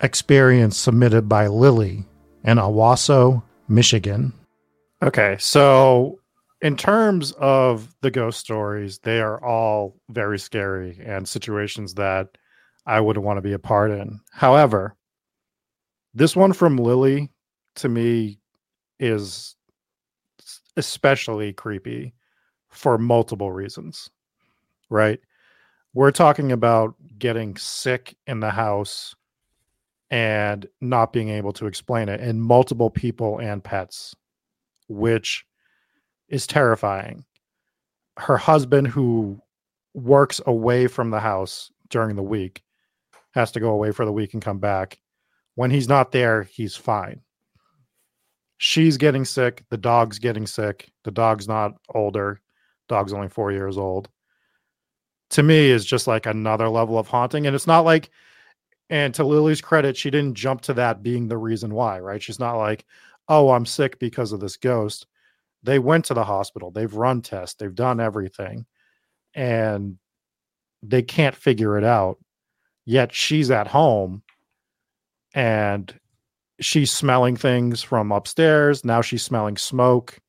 Experience submitted by Lily in Owosso, Michigan. Okay, so in terms of the ghost stories, they are all very scary and situations that I wouldn't want to be a part in. However, this one from Lily to me is especially creepy for multiple reasons, right? We're talking about getting sick in the house and not being able to explain it, and multiple people and pets, which is terrifying. Her husband, who works away from the house during the week, has to go away for the week and come back. When he's not there, he's fine. She's getting sick. The dog's getting sick. The dog's not older. Dog's only four years old. To me, is just like another level of haunting. And it's not like, and to Lily's credit, she didn't jump to that being the reason why, right? She's not like, oh, I'm sick because of this ghost. They went to the hospital, they've run tests, they've done everything, and they can't figure it out. Yet she's at home and she's smelling things from upstairs. Now she's smelling smoke.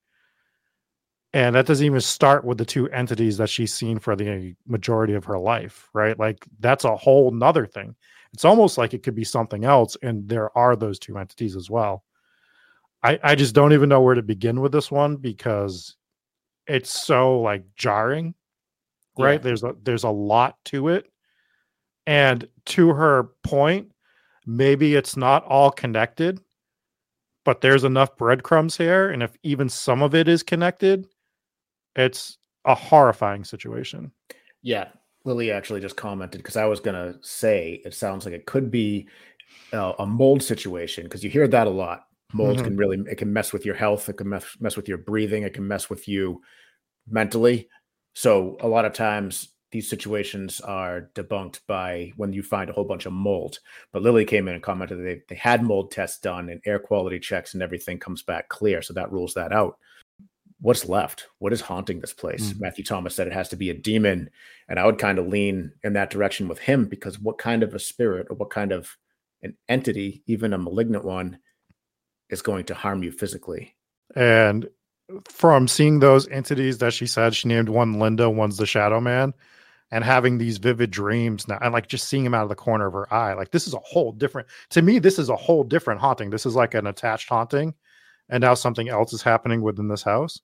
And that doesn't even start with the two entities that she's seen for the majority of her life, right? Like that's a whole nother thing. It's almost like it could be something else. And there are those two entities as well. I, I just don't even know where to begin with this one because it's so like jarring, right? Yeah. There's a there's a lot to it. And to her point, maybe it's not all connected, but there's enough breadcrumbs here. And if even some of it is connected, it's a horrifying situation. Yeah. Lily actually just commented because I was going to say it sounds like it could be uh, a mold situation because you hear that a lot Mold mm-hmm. can really it can mess with your health. It can mess mess with your breathing. It can mess with you mentally. So a lot of times these situations are debunked by when you find a whole bunch of mold. But Lily came in and commented that they, they had mold tests done and air quality checks and everything comes back clear. So that rules that out. What's left? What is haunting this place? Mm-hmm. Matthew Thomas said it has to be a demon. And I would kind of lean in that direction with him because what kind of a spirit or what kind of an entity, even a malignant one, is going to harm you physically. And from seeing those entities that she said, she named one Linda, one's the Shadow Man, and having these vivid dreams now, and like just seeing him out of the corner of her eye. Like this is a whole different. To me, this is a whole different haunting. This is like an attached haunting, and now something else is happening within this house.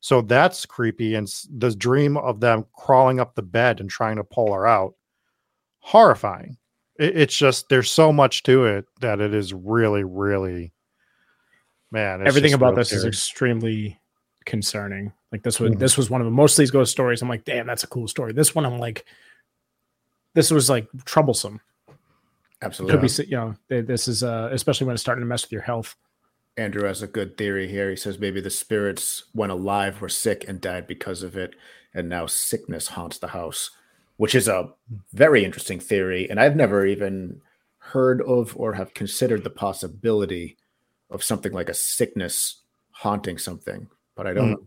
So that's creepy. And the dream of them crawling up the bed and trying to pull her out, horrifying. It, it's just there's so much to it that it is really, really man everything about this scary. is extremely concerning. Like this was mm-hmm. this was one of the most of these ghost stories i'm like damn that's a cool story. This one i'm like this was like troublesome. Absolutely. Could be you know this is uh especially when it's starting to mess with your health. Andrew has a good theory here. He says maybe the spirits when alive were sick and died because of it and now sickness haunts the house which is a very interesting theory and i've never even heard of or have considered the possibility of something like a sickness haunting something, but I don't. Mm.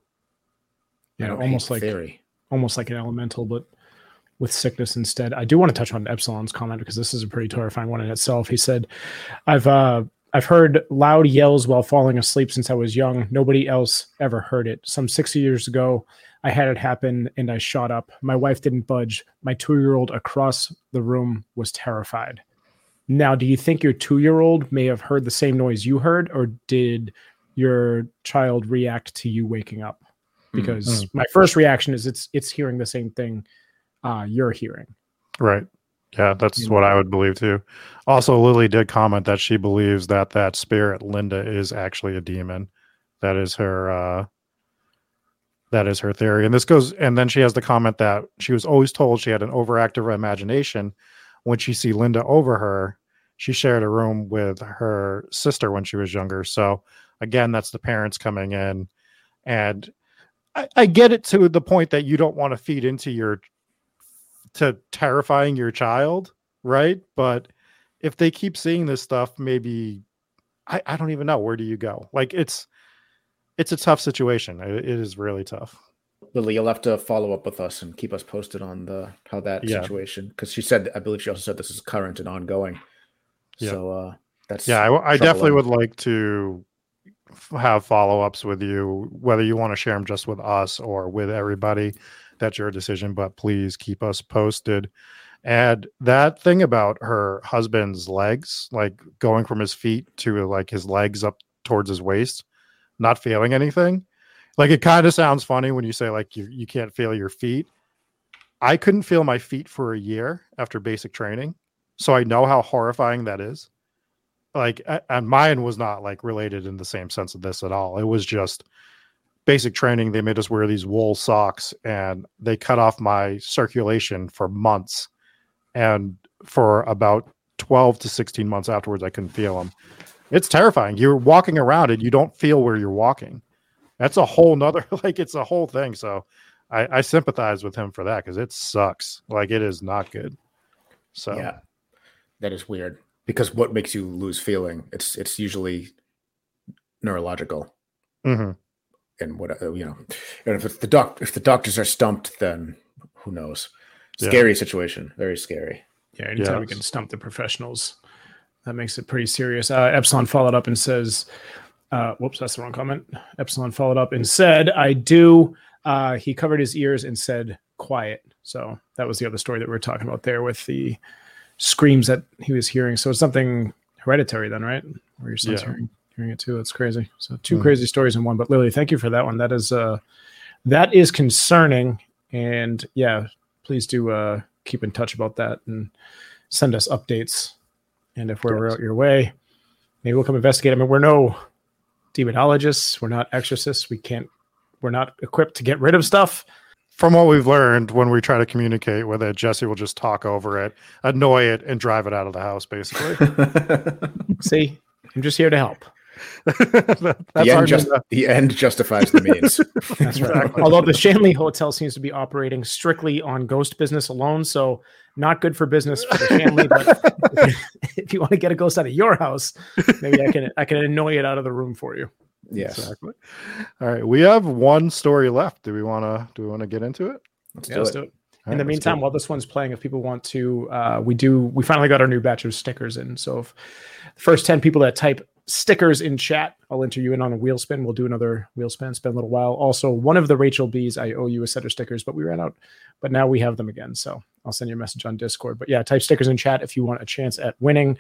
Yeah, I don't almost like theory. almost like an elemental, but with sickness instead. I do want to touch on Epsilon's comment because this is a pretty terrifying one in itself. He said, "I've uh, I've heard loud yells while falling asleep since I was young. Nobody else ever heard it. Some 60 years ago, I had it happen and I shot up. My wife didn't budge. My two year old across the room was terrified. Now, do you think your two year old may have heard the same noise you heard, or did your child react to you waking up? Hmm. Because mm-hmm. my first reaction is it's it's hearing the same thing uh, you're hearing. Right. Yeah, that's you what know. I would believe too. Also, Lily did comment that she believes that that spirit Linda is actually a demon. That is her. uh that is her theory. And this goes, and then she has the comment that she was always told she had an overactive imagination when she see Linda over her, she shared a room with her sister when she was younger. So again, that's the parents coming in And I, I get it to the point that you don't want to feed into your to terrifying your child, right? But if they keep seeing this stuff, maybe I, I don't even know where do you go. Like it's it's a tough situation. it, it is really tough. Lily, you'll have to follow up with us and keep us posted on the how that Yeah. situation because she said I believe she also said this is current and ongoing. Yeah. So uh that's Yeah, I, I definitely would like to f- have follow ups with you, whether you want to share them just with us or with everybody. That's your decision, but please keep us posted. And that thing about her husband's legs, like going from his feet to like his legs up towards his waist, not feeling anything. Like it kind of sounds funny when you say like you, you can't feel your feet. I couldn't feel my feet for a year after basic training. So I know how horrifying that is. Like and mine was not like related in the same sense of this at all. It was just basic training they made us wear these wool socks and they cut off my circulation for months. And for about 12 to 16 months afterwards i couldn't feel them it's terrifying. You're walking around and you don't feel where you're walking that's a whole nother [LAUGHS] like it's a whole thing so i i sympathize with him for that because it sucks like it is not good so Yeah. That is weird. Because what makes you lose feeling? It's it's usually neurological. mhm. and what uh, you know and if it's the doc if the doctors are stumped then who knows Yeah. scary situation very scary Yeah, anytime we can stump the professionals, that makes it pretty serious. Uh, Epsilon followed up and says, uh, whoops, that's the wrong comment. Epsilon followed up and said, I do. Uh, he covered his ears and said, quiet. So that was the other story that we were talking about there with the screams that he was hearing. So it's something hereditary then, right? Where your son's Yeah. hearing, hearing it too. That's crazy. So 2 Mhm. crazy stories in one. But Lily, thank you for that one. That is, uh, that is concerning. And yeah, please do uh, keep in touch about that and send us updates. And if we're Yes. out your way, maybe we'll come investigate. I mean, we're no demonologists, we're not exorcists. We can't, we're not equipped to get rid of stuff. from what we've learned when we try to communicate with it, Jesse will just talk over it, annoy it, and drive it out of the house. Basically, [LAUGHS] See, I'm just here to help. [LAUGHS] That- the, end just, the end justifies the means [LAUGHS] That's right. Although the Shanley Hotel seems to be operating strictly on ghost business alone, so not good for business for the family, [LAUGHS] But [LAUGHS] if you want to get a ghost out of your house, maybe I can I can annoy it out of the room for you. yes Exactly. All right, we have one story left. Do we want to? Do we want to get into it? let's Yeah, do let's it do it. All in right, the meantime, while this one's playing, if people want to, uh, we do. We finally got our new batch of stickers in. So, if the first ten people that type stickers in chat, I'll enter you in on a wheel spin. We'll do another wheel spin. Spend a little while. Also, one of the Rachel B's, I owe you a set of stickers, but we ran out. But now we have them again. So I'll send you a message on Discord. But yeah, type stickers in chat if you want a chance at winning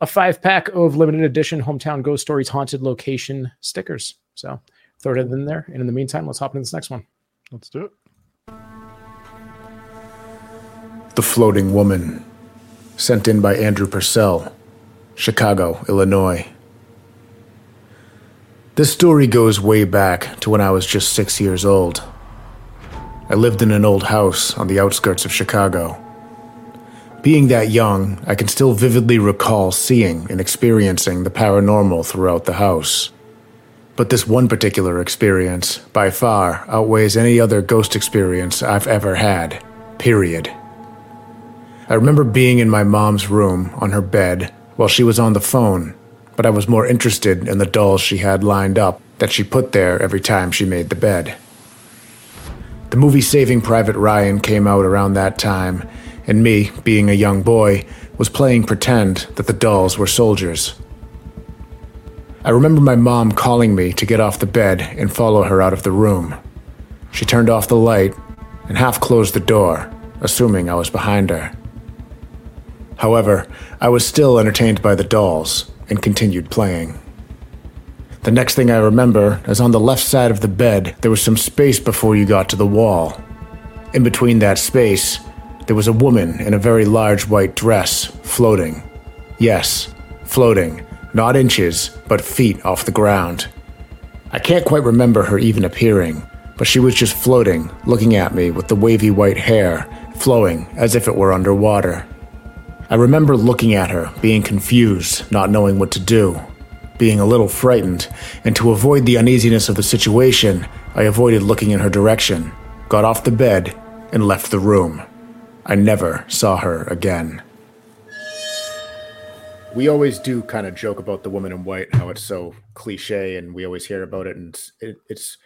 a five pack of limited edition hometown ghost stories haunted location stickers. So throw it in there. And in the meantime, let's hop into this next one. Let's do it. the floating woman sent in by andrew purcell chicago illinois this story goes way back to when i was just six years old i lived in an old house on the outskirts of chicago being that young i can still vividly recall seeing and experiencing the paranormal throughout the house but this one particular experience, by far, outweighs any other ghost experience I've ever had. Period. I remember being in my mom's room on her bed while she was on the phone, but I was more interested in the dolls she had lined up that she put there every time she made the bed. The movie Saving Private Ryan came out around that time, and me, being a young boy, was playing pretend that the dolls were soldiers. I remember my mom calling me to get off the bed and follow her out of the room. She turned off the light and half closed the door, assuming I was behind her. However, I was still entertained by the dolls and continued playing. The next thing I remember is on the left side of the bed, there was some space before you got to the wall. In between that space, there was a woman in a very large white dress floating. Yes, floating, not inches, but feet off the ground. I can't quite remember her even appearing, but she was just floating, looking at me with the wavy white hair flowing as if it were underwater. I remember looking at her, being confused, not knowing what to do. Being a little frightened, and to avoid the uneasiness of the situation, I avoided looking in her direction, got off the bed, and left the room. I never saw her again. We always do kind of joke about the woman in white, how it's so cliche, and we always hear about it, and it's, it, it's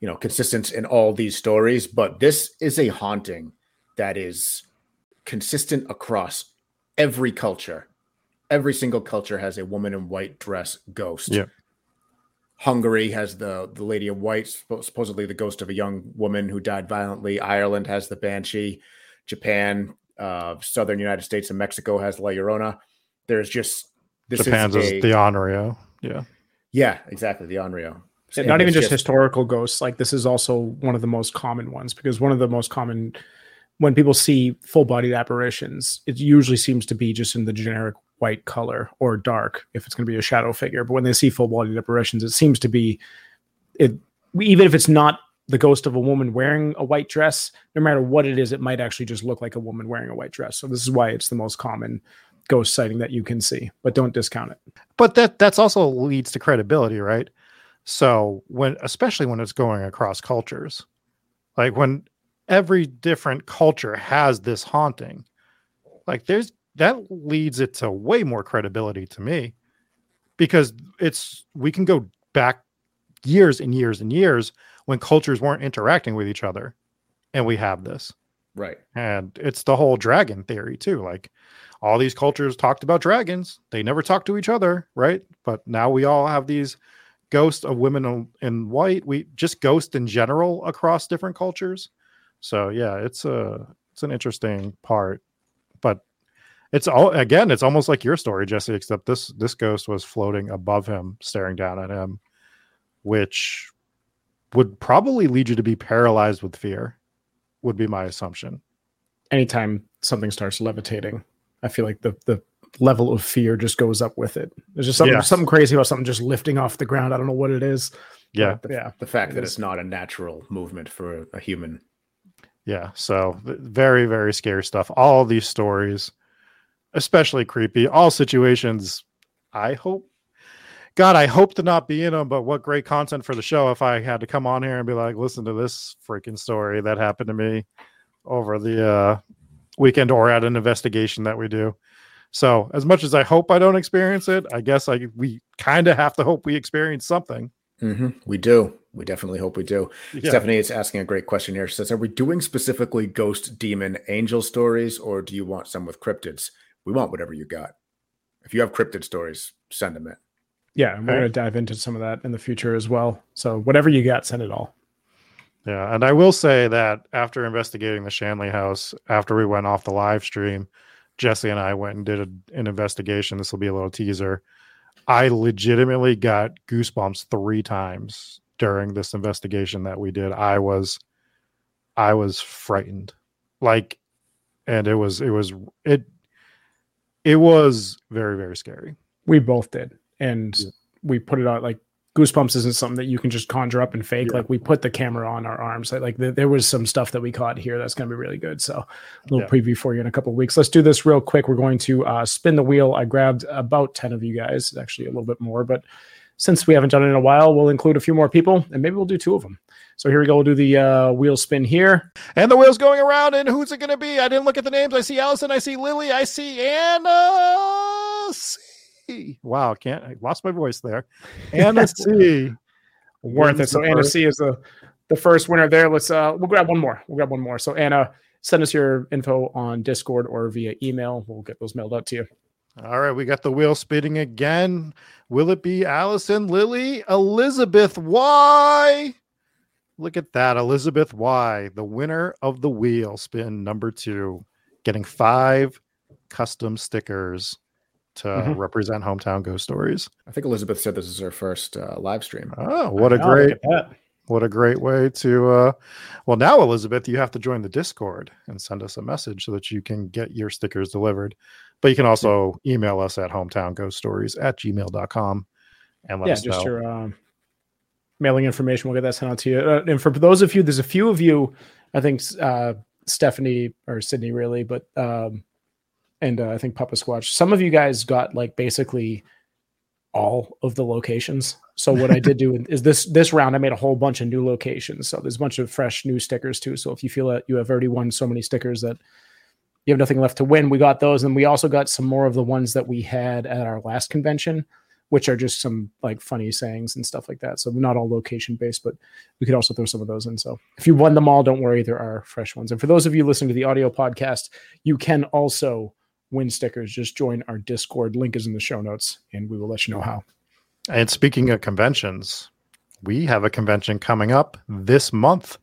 you know consistent in all these stories. But this is a haunting that is consistent across every culture. Every single culture has a woman in white dress ghost. Yeah. Hungary has the the lady in white, supposedly the ghost of a young woman who died violently. Ireland has the banshee. Japan, uh, southern United States, and Mexico has La Llorona. There's just this Japan's is, is a, the Onryo. Yeah. yeah, exactly the Onryo. Yeah, And not even it's just, historical ghosts. Like this is also one of the most common ones because one of the most common when people see full-bodied apparitions, it usually seems to be just in the generic white color or dark if it's going to be a shadow figure. But when they see full-bodied apparitions, it seems to be it even if it's not the ghost of a woman wearing a white dress, no matter what it is, it might actually just look like a woman wearing a white dress. So this is why it's the most common ghost sighting that you can see. But don't discount it. but that that's also leads to credibility right so when especially when it's going across cultures like when every different culture has this haunting like there's that leads it to way more credibility to me because it's we can go back years and years and years when cultures weren't interacting with each other and we have this Right. and it's the whole dragon theory too. Like all these cultures talked about dragons. They never talked to each other, right? But now we all have these ghosts of women in- in white. We just ghost in general across different cultures. So yeah, it's a it's an interesting part. But it's all again, it's almost like your story, Jesse, except this this ghost was floating above him, staring down at him, which would probably lead you to be paralyzed with fear, would be my assumption. anytime something starts levitating, I feel like the the level of fear just goes up with it. There's just something Yes. something crazy about something just lifting off the ground. I don't know what it is. Yeah. But yeah. The fact It that is. it's not a natural movement for a, a human. Yeah. So very, very scary stuff. All these stories, especially creepy. All situations. I hope, God, I hope to not be in them. But what great content for the show if I had to come on here and be like, listen to this freaking story that happened to me over the uh, weekend or at an investigation that we do. So as much as I hope I don't experience it, I guess I we kind of have to hope we experience something. hmm We do. We definitely hope we do. Yeah. Stephanie is asking a great question here. She says, Are we doing specifically ghost, demon, angel stories, or do you want some with cryptids? We want whatever you got. If you have cryptid stories, send them in. Yeah, and we're Okay. gonna dive into some of that in the future as well. So whatever you got, send it all. Yeah, and I will say that after investigating the Shanley house, after we went off the live stream, Jesse and I went and did a, an investigation. This will be a little teaser. I legitimately got goosebumps three times during this investigation that we did. I was, I was frightened, like, and it was, it was, it, it was very, very scary. We both did, and Yeah. we put it on like goosebumps isn't something that you can just conjure up and fake. Yeah. Like we put the camera on our arms. Like, like there, there was some stuff that we caught here that's going to be really good. So a little Yeah. preview for you in a couple of weeks. Let's do this real quick. We're going to uh, spin the wheel. I grabbed about ten of you guys, actually a little bit more, but since we haven't done it in a while, we'll include a few more people, and maybe we'll do two of them. So here we go. We'll do the uh, wheel spin here. And the wheel's going around, and who's it going to be? I didn't look at the names. I see Allison. I see Lily. I see Anna C. Wow, can't I lost my voice there. Anna C. [LAUGHS] worth it. So the Anna first. C is the the first winner there. Let's uh we'll grab one more. We'll grab one more. So Anna, send us your info on Discord or via email. We'll get those mailed out to you. All right, we got the wheel spinning again. Will it be Allison, Lily, Elizabeth Y? Look at that, Elizabeth Y, the winner of the wheel spin number two, getting five custom stickers to Mhm. represent hometown ghost stories. I think Elizabeth said this is her first uh, live stream. Oh, what a Oh, look great what a great way to uh well now elizabeth you have to join the discord and send us a message so that you can get your stickers delivered but you can also email us at hometownghoststories ghost stories at gmail.com and let yeah, us just know your um, mailing information. We'll get that sent out to you. Uh, and for those of you, there's a few of you, I think uh, Stephanie or Sydney really, but um, and uh, I think Papa Squatch. Some of you guys got like basically all of the locations. So what I did do is this this round I made a whole bunch of new locations. So there's a bunch of fresh new stickers too. So if you feel that you have already won so many stickers that you have nothing left to win, we got those, and we also got some more of the ones that we had at our last convention, which are just some like funny sayings and stuff like that. So not all location based, but we could also throw some of those in. So if you won them all, don't worry, there are fresh ones. And for those of you listening to the audio podcast, you can also win stickers. Just join our Discord. Link is in the show notes, and we will let you know how. And speaking of conventions, we have a convention coming up this month.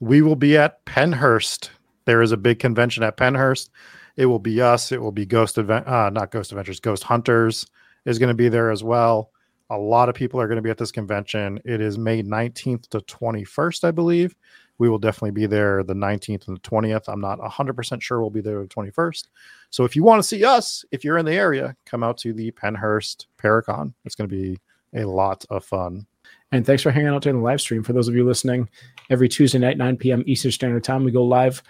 We will be at Pennhurst. There is a big convention at Pennhurst. It will be us. It will be Ghost Advent, uh, not Ghost Adventures, Ghost Hunters is going to be there as well. A lot of people are going to be at this convention. It is May 19th to 21st, I believe. We will definitely be there the 19th and the 20th. I'm not 100% sure we'll be there the 21st. So if you want to see us, if you're in the area, come out to the Pennhurst Paracon. It's going to be a lot of fun. And thanks for hanging out during the live stream. For those of you listening, every Tuesday night, 9 p.m. Eastern Standard Time, we go live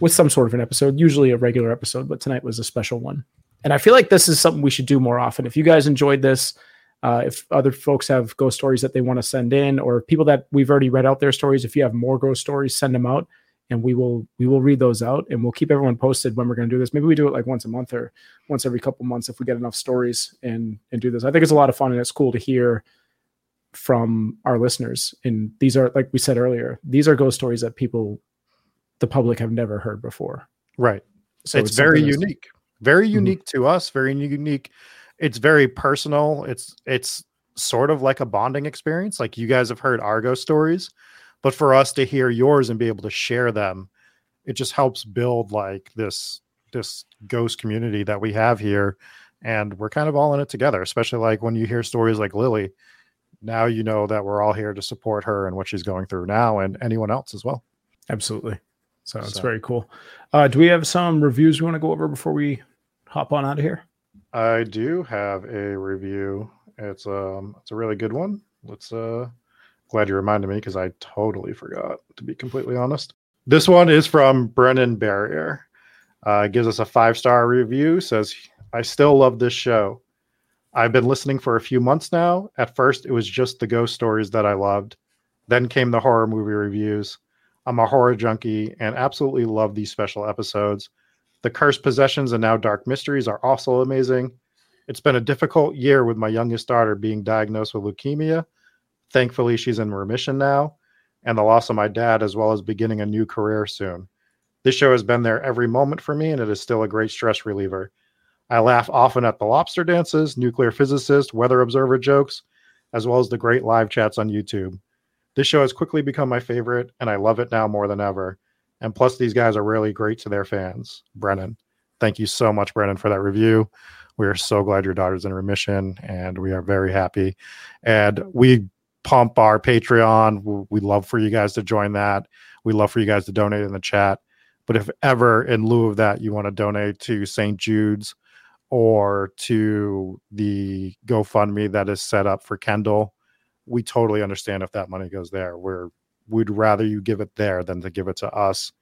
with some sort of an episode, usually a regular episode, but tonight was a special one. And I feel like this is something we should do more often. If you guys enjoyed this, uh, if other folks have ghost stories that they want to send in, or people that we've already read out their stories, if you have more ghost stories, send them out, and we will we will read those out, and we'll keep everyone posted when we're going to do this. Maybe we do it like once a month or once every couple months if we get enough stories and and do this. I think it's a lot of fun, and it's cool to hear from our listeners. And these are like we said earlier, these are ghost stories that people, the public, have never heard before. Right. So it's, it's very unique very mm-hmm. unique mm-hmm. to us very unique it's very personal it's it's sort of like a bonding experience like you guys have heard argo stories but for us to hear yours and be able to share them it just helps build like this this ghost community that we have here and we're kind of all in it together especially like when you hear stories like lily now you know that we're all here to support her and what she's going through now and anyone else as well absolutely so it's so. very cool. Uh, do we have some reviews we want to go over before we hop on out of here? I do have a review. It's um it's a really good one. Let's uh glad you reminded me because I totally forgot to be completely honest. This one is from Brennan Barrier. Uh, gives us a five star review. Says I still love this show. I've been listening for a few months now. At first, it was just the ghost stories that I loved. Then came the horror movie reviews. I'm a horror junkie and absolutely love these special episodes. The Cursed Possessions and now Dark Mysteries are also amazing. It's been a difficult year with my youngest daughter being diagnosed with leukemia. Thankfully, she's in remission now, and the loss of my dad, as well as beginning a new career soon. This show has been there every moment for me, and it is still a great stress reliever. I laugh often at the lobster dances, nuclear physicist, weather observer jokes, as well as the great live chats on YouTube. This show has quickly become my favorite, and I love it now more than ever. And plus, these guys are really great to their fans. Brennan, thank you so much, Brennan, for that review. We are so glad your daughter's in remission, and we are very happy. And we pump our Patreon. We love for you guys to join that. We love for you guys to donate in the chat. But if ever, in lieu of that, you want to donate to St. Jude's or to the GoFundMe that is set up for Kendall, we totally understand if that money goes there. We're we'd rather you give it there than to give it to us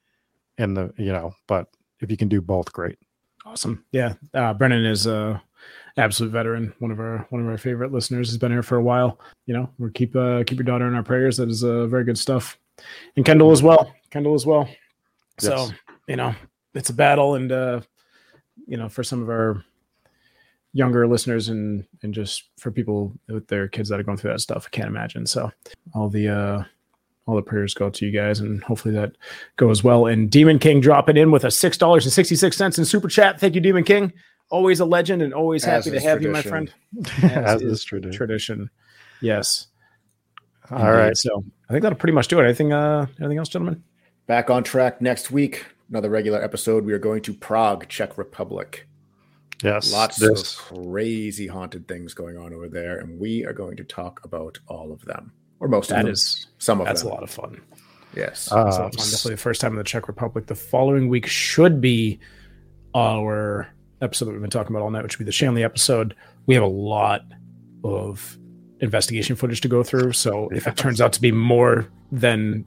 in the you know, but if you can do both, great. Awesome. Yeah. Uh, Brennan is a absolute veteran, one of our one of our favorite listeners. Has been here for a while. You know, we keep uh, keep your daughter in our prayers. That is uh, very good stuff. And Kendall as well. Kendall as well. So you know, it's a battle, and uh, you know, for some of our younger listeners and and just for people with their kids that are going through that stuff. I can't imagine. So all the uh all the prayers go to you guys and hopefully that goes well. And Demon King dropping in with a six dollars and sixty six cents in super chat. Thank you, Demon King. Always a legend and always happy to have tradition. you, my friend. [LAUGHS] As, As is, is tradition. tradition. Yes. All Indeed. right. So I think that'll pretty much do it. Anything uh anything else, gentlemen? Back on track next week. Another regular episode. We are going to Prague, Czech Republic. Yes. Lots this. of crazy haunted things going on over there, and we are going to talk about all of them. Or most that of them. Is, some of that's them. a lot of fun. Yes. Uh, so Definitely the first time in the Czech Republic. The following week should be our episode that we've been talking about all night, which would be the Shanley episode. We have a lot of investigation footage to go through. So if it turns out to be more than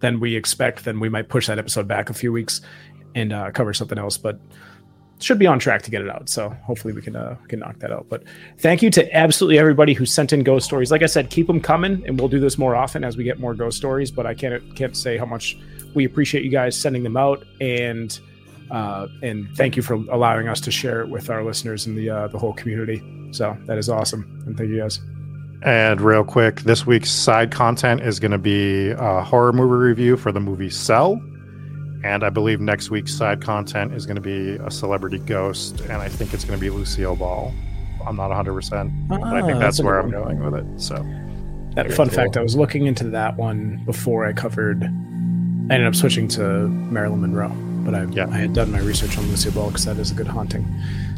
than we expect, then we might push that episode back a few weeks and uh, cover something else. But should be on track to get it out. So hopefully we can uh, can knock that out. But thank you to absolutely everybody who sent in ghost stories. Like I said, keep them coming, and we'll do this more often as we get more ghost stories. But I can't can't say how much we appreciate you guys sending them out, and uh, and thank you for allowing us to share it with our listeners and the uh, the whole community. So that is awesome, and thank you guys. And real quick, this week's side content is going to be a horror movie review for the movie Cell. And I believe next week's side content is going to be a celebrity ghost, and I think it's going to be Lucille Ball. I'm not 100%, but I think Ah, that's that's where I'm going with it. So, That fun cool. fact, I was looking into that one before I covered. I ended up switching to Marilyn Monroe, but I, Yeah. I had done my research on Lucy Ball because that is a good haunting.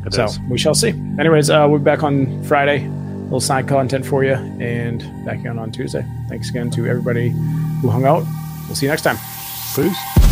It so is. we shall see. Anyways, uh, we'll be back on Friday. A little side content for you, and back again on Tuesday. Thanks again to everybody who hung out. We'll see you next time. peace.